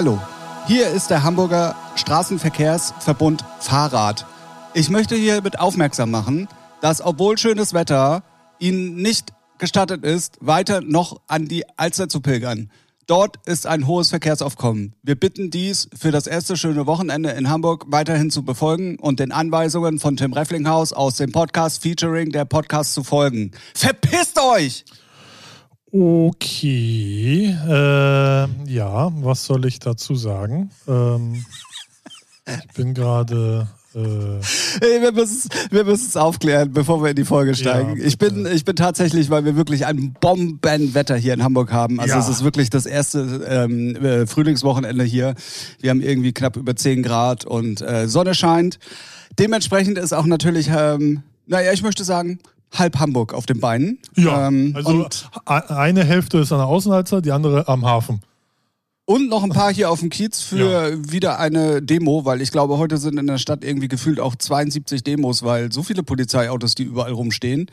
Hallo, hier ist der Hamburger Straßenverkehrsverbund Fahrrad. Ich möchte hiermit aufmerksam machen, dass obwohl schönes Wetter Ihnen nicht gestattet ist, weiter noch an die Alster zu pilgern. Dort ist ein hohes Verkehrsaufkommen. Wir bitten dies für das erste schöne Wochenende in Hamburg weiterhin zu befolgen und den Anweisungen von Tim Refflinghaus aus dem Podcast Featuring der Podcast zu folgen. Verpisst euch! Okay, äh, ja, was soll ich dazu sagen? Ähm, ich bin gerade. Äh, Hey, wir müssen wir es aufklären, bevor wir in die Folge steigen. Ja, ich bin ich bin tatsächlich, weil wir wirklich ein Bombenwetter hier in Hamburg haben. Also Ja. es ist wirklich das erste ähm, äh, Frühlingswochenende hier. Wir haben irgendwie knapp über 10 Grad und äh, Sonne scheint. Dementsprechend ist auch natürlich, ähm, naja, ich möchte sagen, halb Hamburg auf den Beinen. ja, Ähm, also eine Hälfte ist an der Außenalster, die andere am Hafen. und noch ein paar hier auf dem Kiez für Ja. wieder eine Demo, weil ich glaube, heute sind in der Stadt irgendwie gefühlt auch 72 Demos, weil so viele Polizeiautos, die überall rumstehen.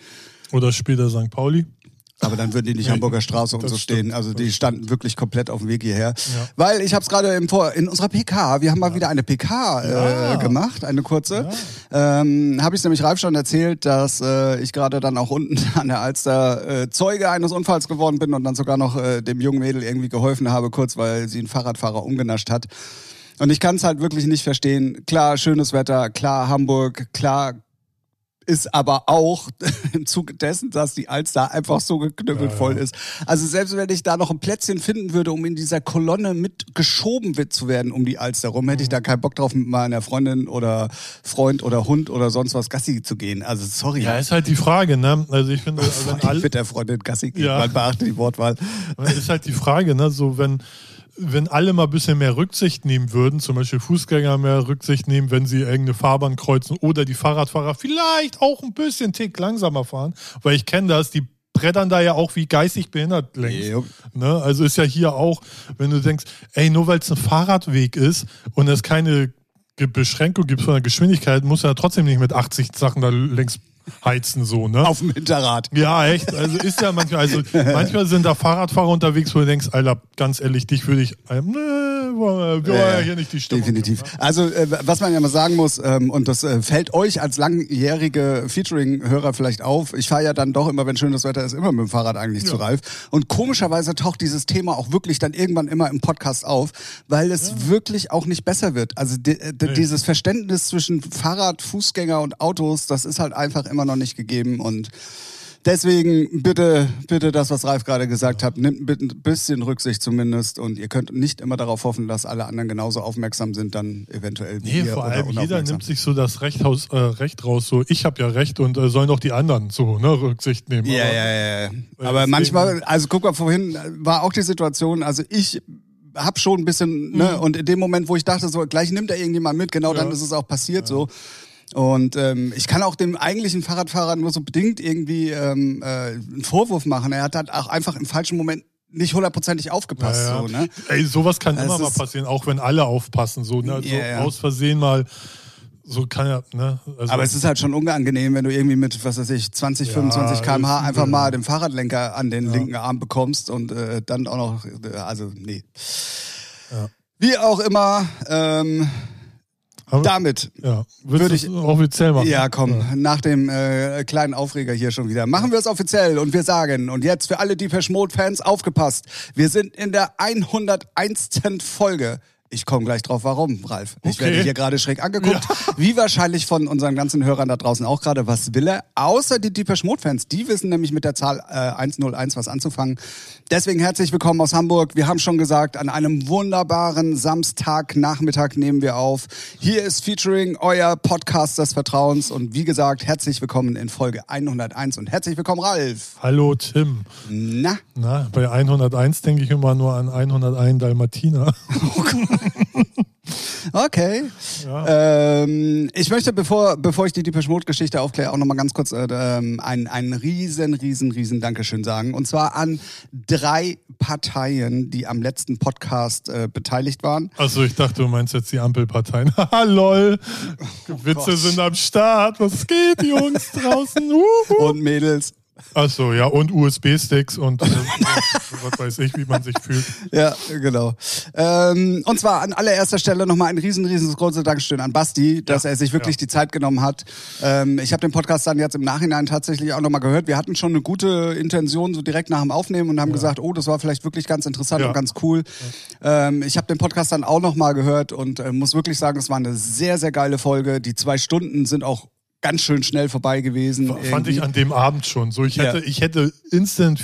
Oder später St. Pauli. Aber dann würden die nicht Nee, Hamburger Straße und so stimmt, stehen. Also die standen wirklich komplett auf dem Weg hierher. Ja. Weil ich habe es gerade im Vor in unserer PK, wir haben mal wieder eine PK Ja. äh, gemacht, eine kurze. Ähm, habe ich nämlich Ralf schon erzählt, dass äh, ich gerade dann auch unten an der Alster äh, Zeuge eines Unfalls geworden bin und dann sogar noch äh, dem jungen Mädel irgendwie geholfen habe, kurz weil sie einen Fahrradfahrer umgenascht hat. Und ich kann es halt wirklich nicht verstehen. Klar, schönes Wetter, klar Hamburg, klar ist aber auch im Zuge dessen, dass die Alster einfach so geknüppelt Ja, ja. voll ist. Also selbst wenn ich da noch ein Plätzchen finden würde, um in dieser Kolonne mitgeschoben wird zu werden um die Alster rum, hätte ich da keinen Bock drauf, mit meiner Freundin oder Freund oder Hund oder sonst was Gassi zu gehen. Also sorry. Ja, ist halt die Frage, ne? Also ich finde, wenn ich alle, mit der Freundin Gassi gehen. Ja. Man beachte die Wortwahl. ist halt die Frage, ne? So wenn wenn alle mal ein bisschen mehr Rücksicht nehmen würden, zum Beispiel Fußgänger mehr Rücksicht nehmen, wenn sie irgendeine Fahrbahn kreuzen oder die Fahrradfahrer vielleicht auch ein bisschen tick langsamer fahren, weil ich kenne das, die brettern da ja auch wie geistig behindert längs. Jo. Ne? Also ist ja hier auch, wenn du denkst, ey, nur weil es ein Fahrradweg ist und es keine Beschränkung gibt von der Geschwindigkeit, muss er trotzdem nicht mit 80 Sachen da längs heizen, so, ne? Auf dem Hinterrad. Ja, echt. Also ist ja manchmal, also manchmal sind da Fahrradfahrer unterwegs, wo du denkst, Alter, ganz ehrlich, dich würde ich, ähm, ne, wir wollen ja hier nicht die Stimmung. Definitiv. Ne? Also äh, was man ja mal sagen muss, ähm, und das äh, fällt euch als langjährige Featuring-Hörer vielleicht auf, ich fahre ja dann doch immer, wenn schönes Wetter ist, immer mit dem Fahrrad eigentlich zu Ralf. Und komischerweise taucht dieses Thema auch wirklich dann irgendwann immer im Podcast auf, weil es wirklich auch nicht besser wird. Also äh, Nee. dieses Verständnis zwischen Fahrrad, Fußgänger und Autos, das ist halt einfach immer noch nicht gegeben und Deswegen bitte, bitte das, was Ralf gerade gesagt hat, nimmt bitte ein bisschen Rücksicht zumindest und ihr könnt nicht immer darauf hoffen, dass alle anderen genauso aufmerksam sind, dann eventuell wie Nee, ihr vor allem jeder nimmt sich so das Recht, aus, äh, Recht raus, so ich habe ja Recht und äh, sollen doch die anderen so ne, Rücksicht nehmen. Ja, Aber- ja, ja. ja. Aber manchmal, also guck mal, vorhin war auch die Situation, also ich hab schon ein bisschen, ne, und in dem Moment, wo ich dachte, so gleich nimmt er irgendjemand mit, genau dann Mhm. Ja. ist es auch passiert so. Und ähm, ich kann auch dem eigentlichen Fahrradfahrer nur so bedingt irgendwie ähm, äh, einen Vorwurf machen. Er hat halt auch einfach im falschen Moment nicht hundertprozentig aufgepasst. Ja, ja. So, ne? Ey, sowas kann Das immer mal passieren, auch wenn alle aufpassen. So, ne? so Ja, ja. aus Versehen mal, so kann ja, ne? Also, Aber es ist halt schon unangenehm, wenn du irgendwie mit, was weiß ich, 20, 25 km/h einfach mal den Fahrradlenker an den linken Arm bekommst und äh, dann auch noch, äh, also nee. Ja. Wie auch immer, ähm, aber, damit. ja, würde du ich- offiziell machen? Ja, komm, nach dem äh, kleinen Aufreger hier schon wieder. Machen wir es offiziell und wir sagen, und jetzt für alle Deepesh Mode-Fans aufgepasst, wir sind in der 101. Folge. Ich komme gleich drauf, warum, Ralf. Ich Okay. werde hier gerade schräg angeguckt. Wie wahrscheinlich von unseren ganzen Hörern da draußen auch gerade. Was will er? Außer die Deepesh Mode-Fans. Die wissen nämlich mit der Zahl äh, 101 was anzufangen. Deswegen herzlich willkommen aus Hamburg. Wir haben schon gesagt, an einem wunderbaren Samstagnachmittag nehmen wir auf. Hier ist Featuring euer Podcast des Vertrauens. Und wie gesagt, herzlich willkommen in Folge 101 und herzlich willkommen, Ralf. Hallo Tim. Na, Na, bei 101 denke ich immer nur an 101 Dalmatiner. okay. Ja. Ähm, ich möchte, bevor, bevor ich die Deepesh Mode Geschichte aufkläre, auch nochmal ganz kurz äh, ähm, ein, ein riesen, riesen, riesen Dankeschön sagen. Und zwar an drei Parteien, die am letzten Podcast äh, beteiligt waren. Also ich dachte, du meinst jetzt die Ampelparteien. Haha, lol. Witze Gott. sind am Start. Was geht, Jungs draußen? Uhu. Und Mädels. Achso, ja, und USB-Sticks und äh, was weiß ich, wie man sich fühlt. Ja, genau. Ähm, und zwar an allererster Stelle nochmal ein riesen, riesengroßes Dankeschön an Basti, dass Ja, er sich wirklich ja. die Zeit genommen hat. Ähm, ich habe den Podcast dann jetzt im Nachhinein tatsächlich auch nochmal gehört. Wir hatten schon eine gute Intention so direkt nach dem Aufnehmen und haben gesagt, oh, das war vielleicht wirklich ganz interessant Ja. und ganz cool. Ähm, ich habe den Podcast dann auch nochmal gehört und äh, muss wirklich sagen, es war eine sehr, sehr geile Folge. Die zwei Stunden sind auch ganz schön schnell vorbei gewesen. Fand irgendwie. ich an dem Abend schon. So, ich Ja. hätte, ich hätte instant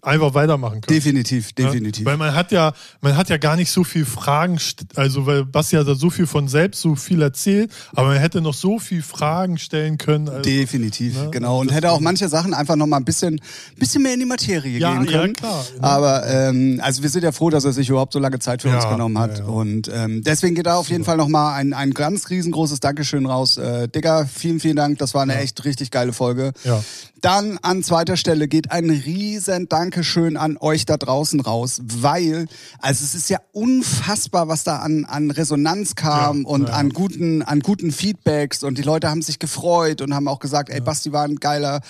einfach weitermachen können. Definitiv, definitiv. Weil man hat ja, man hat ja gar nicht so viel Fragen, also weil Basti hat da so viel von selbst so viel erzählt, aber man hätte noch so viel Fragen stellen können. Also, Definitiv, Ne? genau. Und hätte auch manche Sachen einfach noch mal ein bisschen, bisschen mehr in die Materie Ja, gehen ja, können. klar. Aber ähm, also wir sind ja froh, dass er sich überhaupt so lange Zeit für Ja, uns genommen hat. ja, ja. Und ähm, deswegen geht da auf jeden Fall noch mal ein, ein ganz riesengroßes Dankeschön raus. Äh, Digga, vielen, vielen Dank. Das war eine echt richtig geile Folge. Ja. Dann an zweiter Stelle geht ein riesen Dankeschön an euch da draußen raus, weil, also es ist ja unfassbar, was da an, an Resonanz kam Ja, und ja. an guten, an guten Feedbacks und die Leute haben sich gefreut und haben auch gesagt, ey, Basti war ein geiler,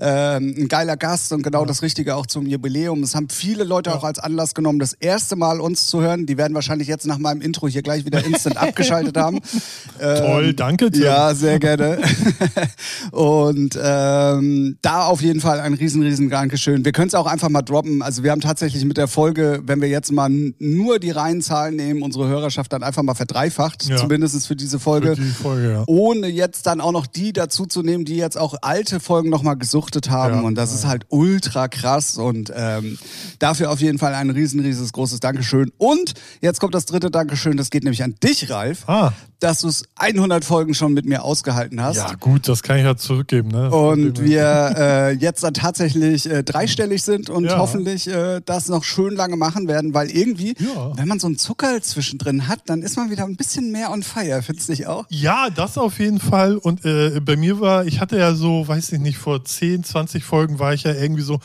ähm, ein geiler Gast und genau das Richtige auch zum Jubiläum. Es haben viele Leute auch als Anlass genommen, das erste Mal uns zu hören. Die werden wahrscheinlich jetzt nach meinem Intro hier gleich wieder instant abgeschaltet haben. Toll, danke. Ähm, Ja, sehr gerne. Und ähm, da auf jeden Fall ein riesen, riesen Dankeschön. Wir können es auch einfach mal droppen. Also wir haben tatsächlich mit der Folge, wenn wir jetzt mal nur die reinen Zahlen nehmen, unsere Hörerschaft dann einfach mal verdreifacht, Ja. zumindest für diese Folge. Für die Folge, ja. Ohne jetzt dann auch noch die dazu zu nehmen, die jetzt auch alte Folgen nochmal gesuchtet haben. Ja, und das ist halt ultra krass. Und ähm, dafür auf jeden Fall ein riesen, rieses, großes Dankeschön. Und jetzt kommt das dritte Dankeschön. Das geht nämlich an dich, Ralf Ah, dass du es 100 Folgen schon mit mir ausgehalten hast. ja gut, das kann ich ja zurückgeben. Ne? Und wir äh, jetzt dann tatsächlich äh, dreistellig sind und Ja. hoffentlich äh, das noch schön lange machen werden, weil irgendwie, Ja. wenn man so einen Zucker zwischendrin hat, dann ist man wieder ein bisschen mehr on fire, findest du nicht auch? Ja, das auf jeden Fall. Und äh, bei mir war, ich hatte ja so, weiß ich nicht, vor 10, 20 Folgen war ich ja irgendwie so,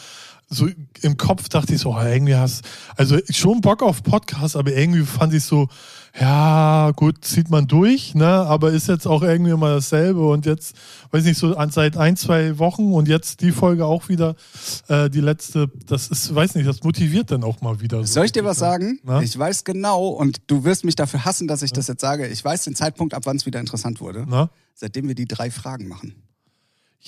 so im Kopf dachte ich so, oh, irgendwie hast, also schon Bock auf Podcast, aber irgendwie fand ich so, ja, gut, zieht man durch, ne, aber ist jetzt auch irgendwie immer dasselbe und jetzt, weiß nicht, so seit ein, zwei Wochen und jetzt die Folge auch wieder, äh, die letzte, das ist, weiß nicht, das motiviert dann auch mal wieder. So Soll ich dir was ne? sagen? Na? Ich weiß genau, und du wirst mich dafür hassen, dass ich das jetzt sage, ich weiß den Zeitpunkt, ab wann es wieder interessant wurde. Na? Seitdem wir die drei Fragen machen.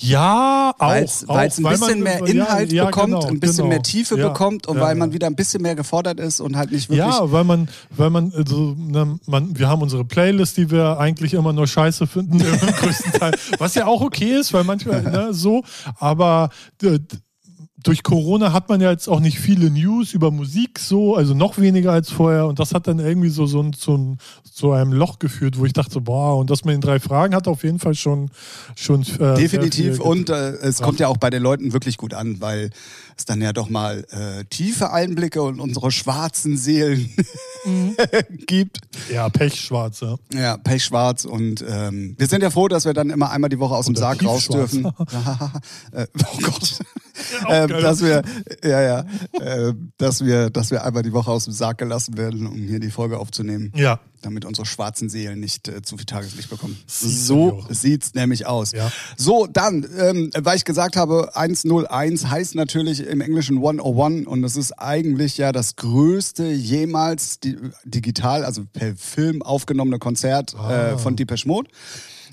Ja, auch. Weil es ein bisschen mehr Inhalt ja, bekommt, genau, ein bisschen genau. mehr Tiefe Ja, bekommt und weil man wieder ein bisschen mehr gefordert ist und halt nicht wirklich. Ja, weil man, weil man, also, ne, man, wir haben unsere Playlist, die wir eigentlich immer nur scheiße finden, im größten Teil. Was ja auch okay ist, weil manchmal, ne, so, aber durch Corona hat man ja jetzt auch nicht viele News über Musik so, also noch weniger als vorher. Und das hat dann irgendwie so, so, ein- so, ein, so einem Loch geführt, wo ich dachte, boah, und das mit den drei Fragen hat auf jeden Fall schon, schon äh, Definitiv und äh, es kommt ja auch bei den Leuten wirklich gut an, weil es dann ja doch mal äh, tiefe Einblicke und unsere schwarzen Seelen Mhm. gibt. Ja, Pechschwarz, ja. Ja, Pechschwarz und ähm, wir sind ja froh, dass wir dann immer einmal die Woche aus dem Oder Sarg raus dürfen. äh, oh Gott. Geil. dass wir, ja, ja, äh, dass wir, dass wir einmal die Woche aus dem Sarg gelassen werden, um hier die Folge aufzunehmen. Ja, damit unsere schwarzen Seelen nicht äh, zu viel Tageslicht bekommen. So sieht's nämlich aus. Ja. So, dann, ähm, weil ich gesagt habe, 101 heißt natürlich im Englischen 101 und es ist eigentlich ja das größte jemals di digital, also per Film aufgenommene Konzert Ah. äh, von Depeche Mode.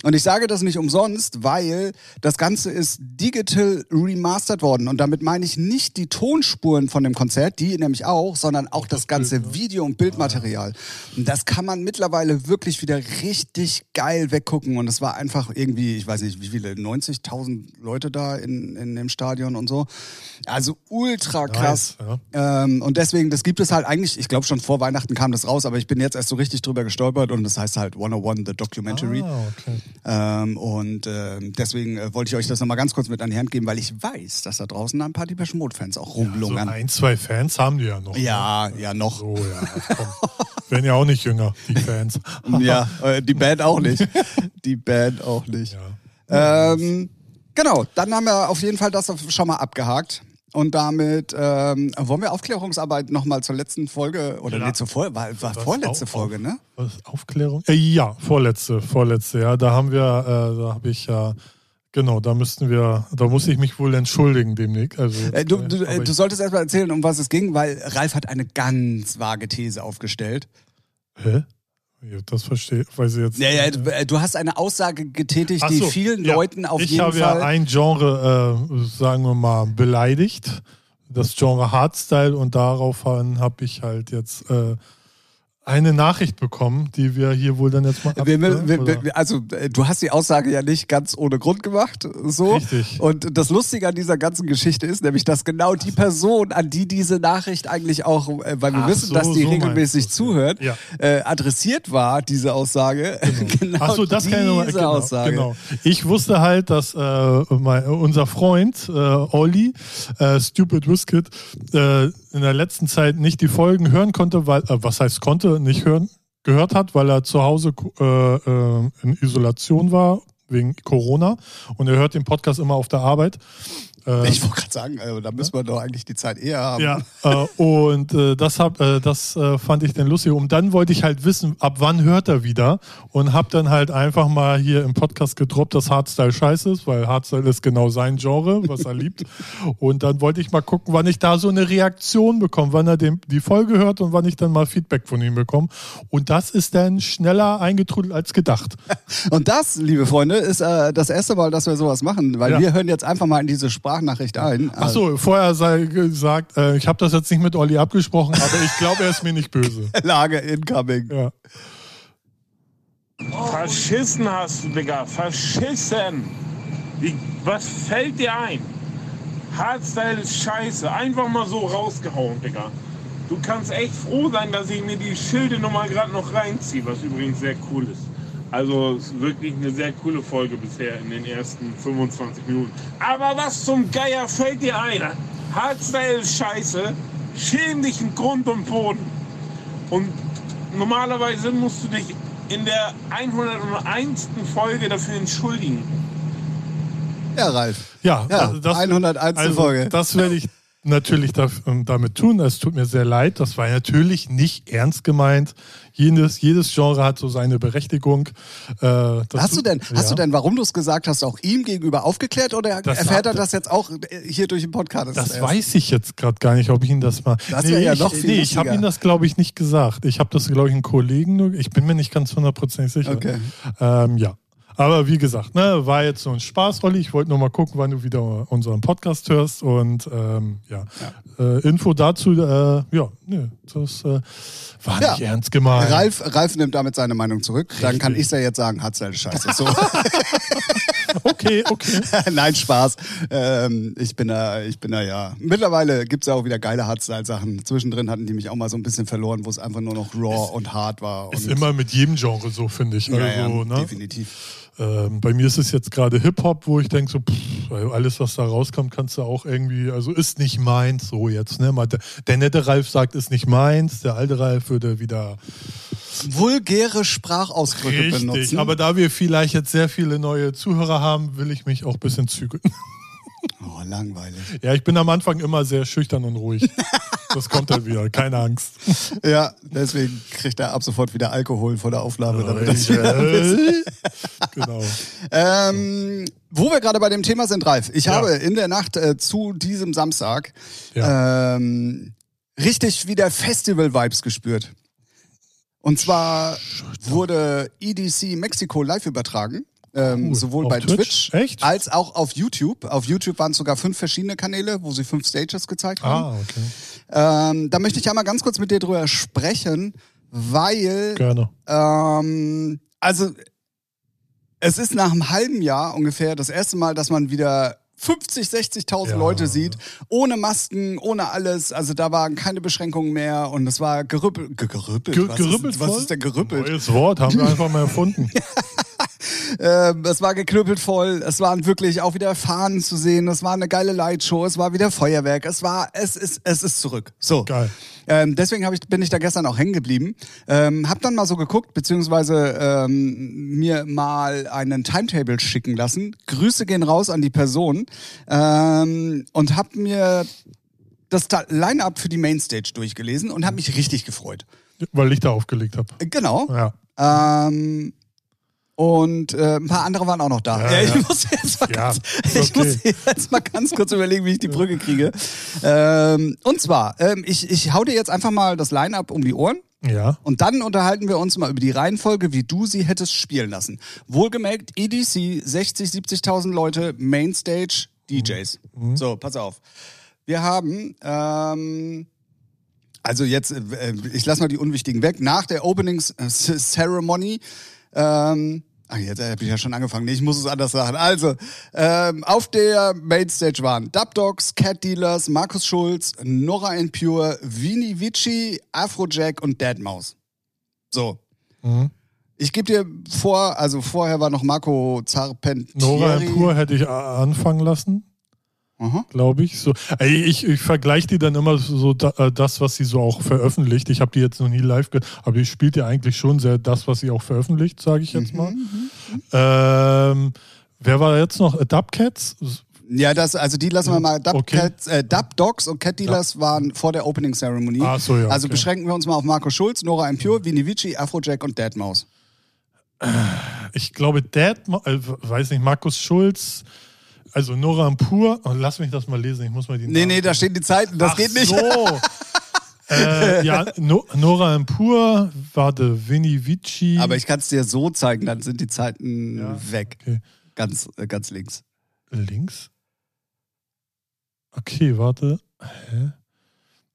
Und ich sage das nicht umsonst, weil das Ganze ist digital remastered worden. Und damit meine ich nicht die Tonspuren von dem Konzert, die nämlich auch, sondern auch das ganze Video- und Bildmaterial. Und das kann man mittlerweile wirklich wieder richtig geil weggucken. Und es war einfach irgendwie, ich weiß nicht, wie viele, 90.000 Leute da in, in dem Stadion und so. Also ultra krass. Nice, Ähm, und deswegen, das gibt es halt eigentlich, ich glaube schon vor Weihnachten kam das raus, aber ich bin jetzt erst so richtig drüber gestolpert und das heißt halt 101 The Documentary. Ah, okay. Ähm, und ähm, deswegen äh, wollte ich euch das nochmal ganz kurz mit an die Hand geben, weil ich weiß, dass da draußen ein paar Depeche Mode-Fans auch So rumlungern. ein, zwei Fans haben die ja noch. ja, ja, noch. So, ja, komm. Werden ja auch nicht jünger, die Fans. ja, äh, die Band auch nicht. Die Band auch nicht. Ja. Ähm, genau, dann haben wir auf jeden Fall das schon mal abgehakt. Und damit ähm, wollen wir Aufklärungsarbeit nochmal zur letzten Folge, oder Ja. nee, zur Vor war, war vorletzte auf- Folge, ne? Was, Aufklärung? Äh, ja, vorletzte, vorletzte, ja. Da haben wir, äh, da habe ich ja Genau, da müssten wir, da muss ich mich wohl entschuldigen demnächst. Also, Äh, du, du, aber äh, du solltest erstmal erzählen, um was es ging, weil Ralf hat eine ganz vage These aufgestellt. Hä? Ja, das verstehe weiß ich jetzt. Ja, ja, du, äh, du hast eine Aussage getätigt, Ach die so, vielen ja. Leuten auf ich jeden habe Fall. ja ein Genre, äh, sagen wir mal, beleidigt. Das Genre Hardstyle und daraufhin habe ich halt jetzt äh, eine Nachricht bekommen, die wir hier wohl dann jetzt mal ab, Wir, ne? wir, Oder- wir, also äh, du hast die Aussage ja nicht ganz ohne Grund gemacht, so. Richtig. Und das Lustige an dieser ganzen Geschichte ist nämlich, dass genau die Person, an die diese Nachricht eigentlich auch, äh, weil wir Ach wissen, so, dass die so regelmäßig zuhört, ja. äh, adressiert war, diese Aussage. Genau, Ach so, das kann ich nochmal. Genau, Aussage. genau. Ich wusste halt, dass äh, mein, unser Freund äh, Olli, äh, Stupid Whisket, äh, in der letzten Zeit nicht die Folgen hören konnte, weil, äh, was heißt konnte, nicht hören, gehört hat, weil er zu Hause äh, äh, in Isolation war wegen Corona und er hört den Podcast immer auf der Arbeit. Äh, Ich wollte gerade sagen, also, da müssen wir doch eigentlich die Zeit eher haben. ja, äh, und äh, das, hab, äh, das äh, fand ich dann lustig. Und dann wollte ich halt wissen, ab wann hört er wieder und hab dann halt einfach mal hier im Podcast gedroppt, dass Hardstyle scheiße ist, weil Hardstyle ist genau sein Genre, was er liebt. Und dann wollte ich mal gucken, wann ich da so eine Reaktion bekomme, wann er den, die Folge hört und wann ich dann mal Feedback von ihm bekomme. Und das ist dann schneller eingetrudelt als gedacht. Und das, liebe Freunde, ist äh, das erste Mal, dass wir sowas machen, weil Ja. wir hören jetzt einfach mal in diese Sprachnachricht ein. Ach so, vorher sei gesagt, äh, ich habe das jetzt nicht mit Olli abgesprochen, aber ich glaube, er ist mir nicht böse. Lage incoming. Ja. Verschissen hast du, Digga. Verschissen. Wie, was fällt dir ein? Hardstyle ist scheiße. Einfach mal so rausgehauen, Digga. Du kannst echt froh sein, dass ich mir die Schilde nochmal gerade noch reinziehe, was übrigens sehr cool ist. Also es ist wirklich eine sehr coole Folge bisher in den ersten 25 Minuten. Aber was zum Geier fällt dir ein? Hardstyle ist scheiße. Schäm dich in Grund und Boden. Und normalerweise musst du dich in der 101. Folge dafür entschuldigen. Ja, Ralf. Ja, Ja, also das, 101. also Folge. Das werde ich natürlich da, ähm, damit tun. Es tut mir sehr leid. Das war natürlich nicht ernst gemeint. Jedes, jedes Genre hat so seine Berechtigung. Äh, Hast du denn, ja. hast du denn, warum du es gesagt hast, auch ihm gegenüber aufgeklärt oder Das erfährt er sagt- das jetzt auch äh, hier durch den Podcast? Das erst? weiß ich jetzt gerade gar nicht, ob ich ihn das mal. Das wär ja ich, noch viel nee, ich habe ihm das, glaube ich, nicht gesagt. Ich habe das, glaube ich, einen Kollegen nur. Ich bin mir nicht ganz hundertprozentig sicher. Okay. Ähm, ja. Aber wie gesagt, ne, war jetzt so ein Spaß, Olli. Ich wollte nur mal gucken, wann du wieder unseren Podcast hörst. Und ähm, ja, Äh, Info dazu, äh, ja, ne, das äh, war Ja. nicht ernst gemeint. Ralf, Ralf nimmt damit seine Meinung zurück. Dann kann Richtig. ich ja jetzt sagen, hat's seine Scheiße. So. Okay, okay. Nein, Spaß. Ähm, ich bin da, ich bin da ja. Mittlerweile gibt's ja auch wieder geile Hardstyle-Sachen. Zwischendrin hatten die mich auch mal so ein bisschen verloren, wo es einfach nur noch raw und hard war. Ist und immer mit jedem Genre so, finde ich. ja, Also, ja, ne? definitiv. Ähm, bei mir ist es jetzt gerade Hip-Hop, wo ich denke, so, pff, alles, was da rauskommt, kannst du auch irgendwie, also ist nicht meins, so jetzt, ne? Mal Der, der nette Ralf sagt, ist nicht meins, der alte Ralf würde wieder Vulgäre Sprachausdrücke richtig. benutzen. Aber da wir vielleicht jetzt sehr viele neue Zuhörer haben, will ich mich auch ein bisschen zügeln. oh, langweilig. ja, ich bin am Anfang immer sehr schüchtern und ruhig. Das kommt dann wieder, keine Angst. Ja, deswegen kriegt er ab sofort wieder Alkohol vor der Aufnahme. Damit das genau. Ähm, wo wir gerade bei dem Thema sind, Ralf. Ich Ja. habe in der Nacht äh, zu diesem Samstag Ja. ähm, richtig wieder Festival-Vibes gespürt. Und zwar wurde EDC Mexiko live übertragen. Ähm, Cool. sowohl Auf bei Twitch? Twitch, als auch auf YouTube. Auf YouTube waren es sogar fünf verschiedene Kanäle, wo sie fünf Stages gezeigt haben. Ah, okay. Ähm, da möchte ich einmal ganz kurz mit dir drüber sprechen, weil Gerne. ähm, also es ist nach einem halben Jahr ungefähr das erste Mal, dass man wieder 50, 60.000 Ja. Leute sieht, ohne Masken, ohne alles. Also da waren keine Beschränkungen mehr und es war gerüppelt. Ge gerüppelt? Ge was, gerüppelt ist, was voll? ist denn gerüppelt? Neues Wort, haben wir einfach mal erfunden. Ähm, es war geknüppelt voll. Es waren wirklich auch wieder Fahnen zu sehen. Es war eine geile Lightshow. Es war wieder Feuerwerk. Es war, es ist, es ist zurück. So. Geil. Ähm, deswegen ich, bin ich da gestern auch hängen geblieben. Ähm, hab dann mal so geguckt, beziehungsweise ähm, mir mal einen Timetable schicken lassen. Grüße gehen raus an die Person. Ähm, und hab mir das Line-Up für die Mainstage durchgelesen und hab mich richtig gefreut. Weil ich da aufgelegt habe. Genau. Ja. Ähm, Und äh, ein paar andere waren auch noch da. Ja, ich ja. muss jetzt mal, Ja, ganz, ist ich muss okay. jetzt mal ganz kurz überlegen, wie ich die Brücke kriege. Ähm, und zwar, ähm, ich, ich hau dir jetzt einfach mal das Line-Up um die Ohren. Ja. Und dann unterhalten wir uns mal über die Reihenfolge, wie du sie hättest spielen lassen. Wohlgemerkt, EDC, 60, 70.000 Leute, Mainstage, DJs. So, pass auf. Wir haben, ähm, also jetzt, äh, ich lasse mal die Unwichtigen weg. Nach der Opening Ceremony, ähm, Ach, jetzt habe ich ja schon angefangen. Nee, ich muss es anders sagen. Also, ähm, auf der Mainstage waren Dub Dogs, Cat Dealers, Markus Schulz, Nora and Pure, Vini Vici, Afrojack und Deadmaus. So. Mhm. Ich gebe dir vor, also vorher war noch Marco Zarpentieri. Nora Pur hätte ich anfangen lassen. Glaube ich. So, ich ich vergleiche die dann immer so da, äh, das, was sie so auch veröffentlicht. Ich habe die jetzt noch nie live gehört, aber die spielt ja eigentlich schon sehr das, was sie auch veröffentlicht, sage ich jetzt mal. Ähm, wer war jetzt noch? Äh, Dubcats? Ja, das, also die lassen wir mal. Dub, Okay. Cats, äh, Dub Dogs und Cat Dealers waren vor der Opening Ceremony. Ach so, ja, Also okay. beschränken wir uns mal auf Marco Schulz, Nora and Pure, Vini Vici, Afrojack und Deadmaus. Ich glaube, Dad, äh, weiß nicht, Markus Schulz, also Nora Pur. Oh, lass mich das mal lesen, ich muss mal die Nee, Namen nee, da stehen die Zeiten, das Ach geht nicht. So. äh, ja, no, Nora Pur, warte, Vinny Vici. Aber ich kann es dir so zeigen, dann sind die Zeiten Ja, weg. okay. Ganz, äh, ganz links. Links? Okay, warte. Hä?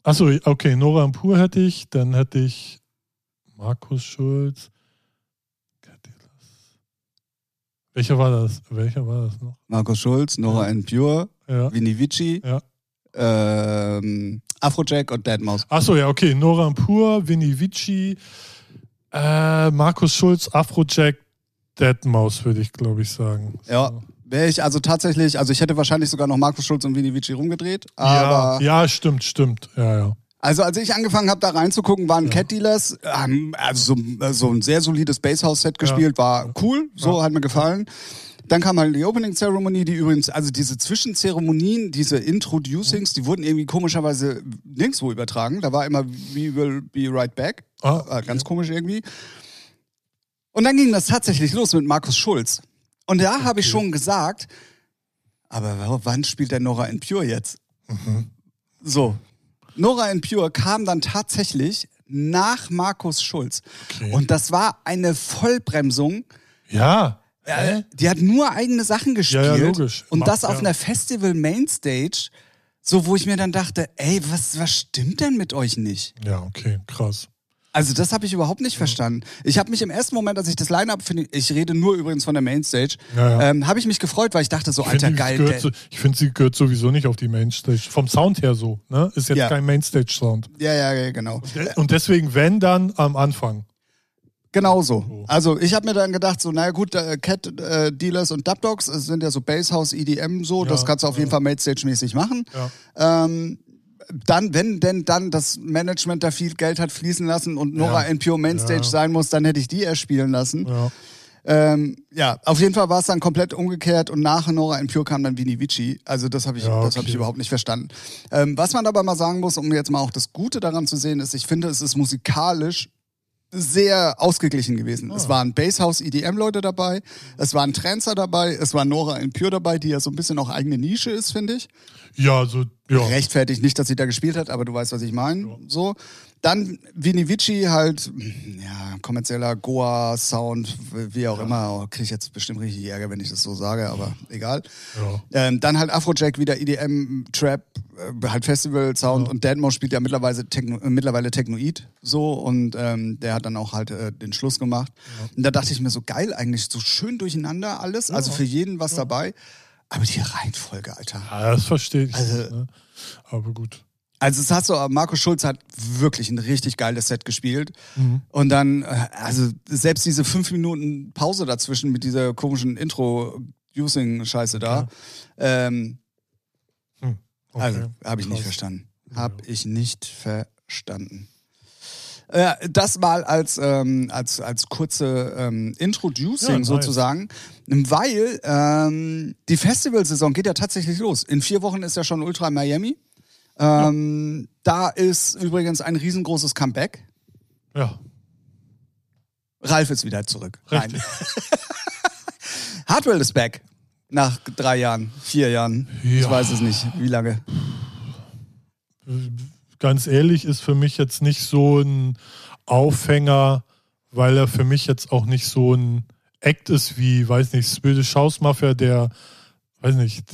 Achso, okay, Nora Pur hätte ich, dann hätte ich Markus Schulz. Welcher war das? Welcher war das noch? Markus Schulz, Nora and Pure, Ja. Vini Vici, Ja. ähm, Afrojack und Deadmaus. Achso, ja, okay. Nora Pur, Vinny Vici, äh, Markus Schulz, Afrojack, Deadmaus, würde ich, glaube ich, sagen. Ja. So. Wäre ich also tatsächlich, also ich hätte wahrscheinlich sogar noch Markus Schulz und Vini Vici rumgedreht, aber ja, ja, stimmt, stimmt. Ja, ja. Also als ich angefangen habe, da reinzugucken, waren Cat Dealers, ähm, also so, so ein sehr solides Basshouse-Set gespielt, war cool, so hat mir gefallen. Dann kam halt die Opening Ceremony, die übrigens, also diese Zwischenzeremonien, diese Introducings, die wurden irgendwie komischerweise nirgendwo übertragen. Da war immer We will be right back. Ah, Äh, Ganz komisch irgendwie. Und dann ging das tatsächlich los mit Markus Schulz. Und da habe ich schon gesagt, aber wann spielt der Nora in Pure jetzt? So. Nora in Pure kam dann tatsächlich nach Markus Schulz. Okay. Und das war eine Vollbremsung. Ja. Äh, Die hat nur eigene Sachen gespielt. Ja, ja, logisch. Und Ma- das auf ja. einer Festival Mainstage, so wo ich mir dann dachte, ey, was, was stimmt denn mit euch nicht? Ja, okay, krass. Also das habe ich überhaupt nicht verstanden. Ich habe mich im ersten Moment, als ich das Line-Up finde, ich rede nur übrigens von der Mainstage, Ja, ja. ähm, habe ich mich gefreut, weil ich dachte so, Ich alter sie geil. so, ich finde, sie gehört sowieso nicht auf die Mainstage. Vom Sound her so, ne? Ist jetzt Ja. kein Mainstage-Sound. Ja, ja, ja, genau. Und deswegen, wenn, dann am Anfang. Genau so. Also ich habe mir dann gedacht, so, naja gut, äh, Cat äh, Dealers und Dub Dogs es sind ja so Basshouse, EDM so, das kannst du auf jeden Fall Mainstage-mäßig machen. Ja. Ähm, dann, wenn denn dann das Management da viel Geld hat fließen lassen und Nora Ja. in Pure Mainstage Ja. sein muss, dann hätte ich die erst spielen lassen. Ja. Ähm, ja, auf jeden Fall war es dann komplett umgekehrt und nach Nora in Pure kam dann Vini Vici. Also das habe ich, Ja, das habe okay. ich überhaupt nicht verstanden. Ähm, was man aber mal sagen muss, um jetzt mal auch das Gute daran zu sehen, ist, ich finde, es ist musikalisch sehr ausgeglichen gewesen. Ah. Es waren Basshouse EDM-Leute dabei, es waren Trancer dabei, es war Nora in Pure dabei, die ja so ein bisschen auch eigene Nische ist, finde ich. Ja, so, ja. Rechtfertigt nicht, dass sie da gespielt hat, aber du weißt, was ich meine. So. Dann Vini Vici halt, ja, kommerzieller Goa-Sound, wie auch immer. Kriege ich jetzt bestimmt richtig Ärger, wenn ich das so sage, aber egal. Ja. Ähm, dann halt Afrojack wieder EDM, Trap, äh, halt Festival-Sound und Deadmau spielt ja mittlerweile, Techno, äh, mittlerweile Technoid so und ähm, der hat dann auch halt äh, den Schluss gemacht. Und da dachte ich mir so geil eigentlich, so schön durcheinander alles, also für jeden was dabei. Aber die Reihenfolge, Alter. ja, das verstehe ich. Also- ne? Aber gut. Also es hat so, Markus Schulz hat wirklich ein richtig geiles Set gespielt. Mhm. Und dann, äh, also selbst diese fünf Minuten Pause dazwischen mit dieser komischen Intro-Using-Scheiße da, ähm, Hm. Okay. also habe ich nicht verstanden. Habe ich nicht verstanden. Äh, das mal als, ähm, als, als kurze ähm, Introducing Ja, sozusagen, weil ähm, die Festivalsaison geht ja tatsächlich los. In vier Wochen ist ja schon Ultra Miami. Ähm, Da ist übrigens ein riesengroßes Comeback. Ja. Ralf ist wieder zurück. Nein. Richtig. Hardwell ist back. Nach drei Jahren, vier Jahren. Ich Ja. weiß es nicht, wie lange. Ganz ehrlich, ist für mich jetzt nicht so ein Aufhänger, weil er für mich jetzt auch nicht so ein Act ist wie, weiß nicht, Swedish House Mafia, der, weiß nicht,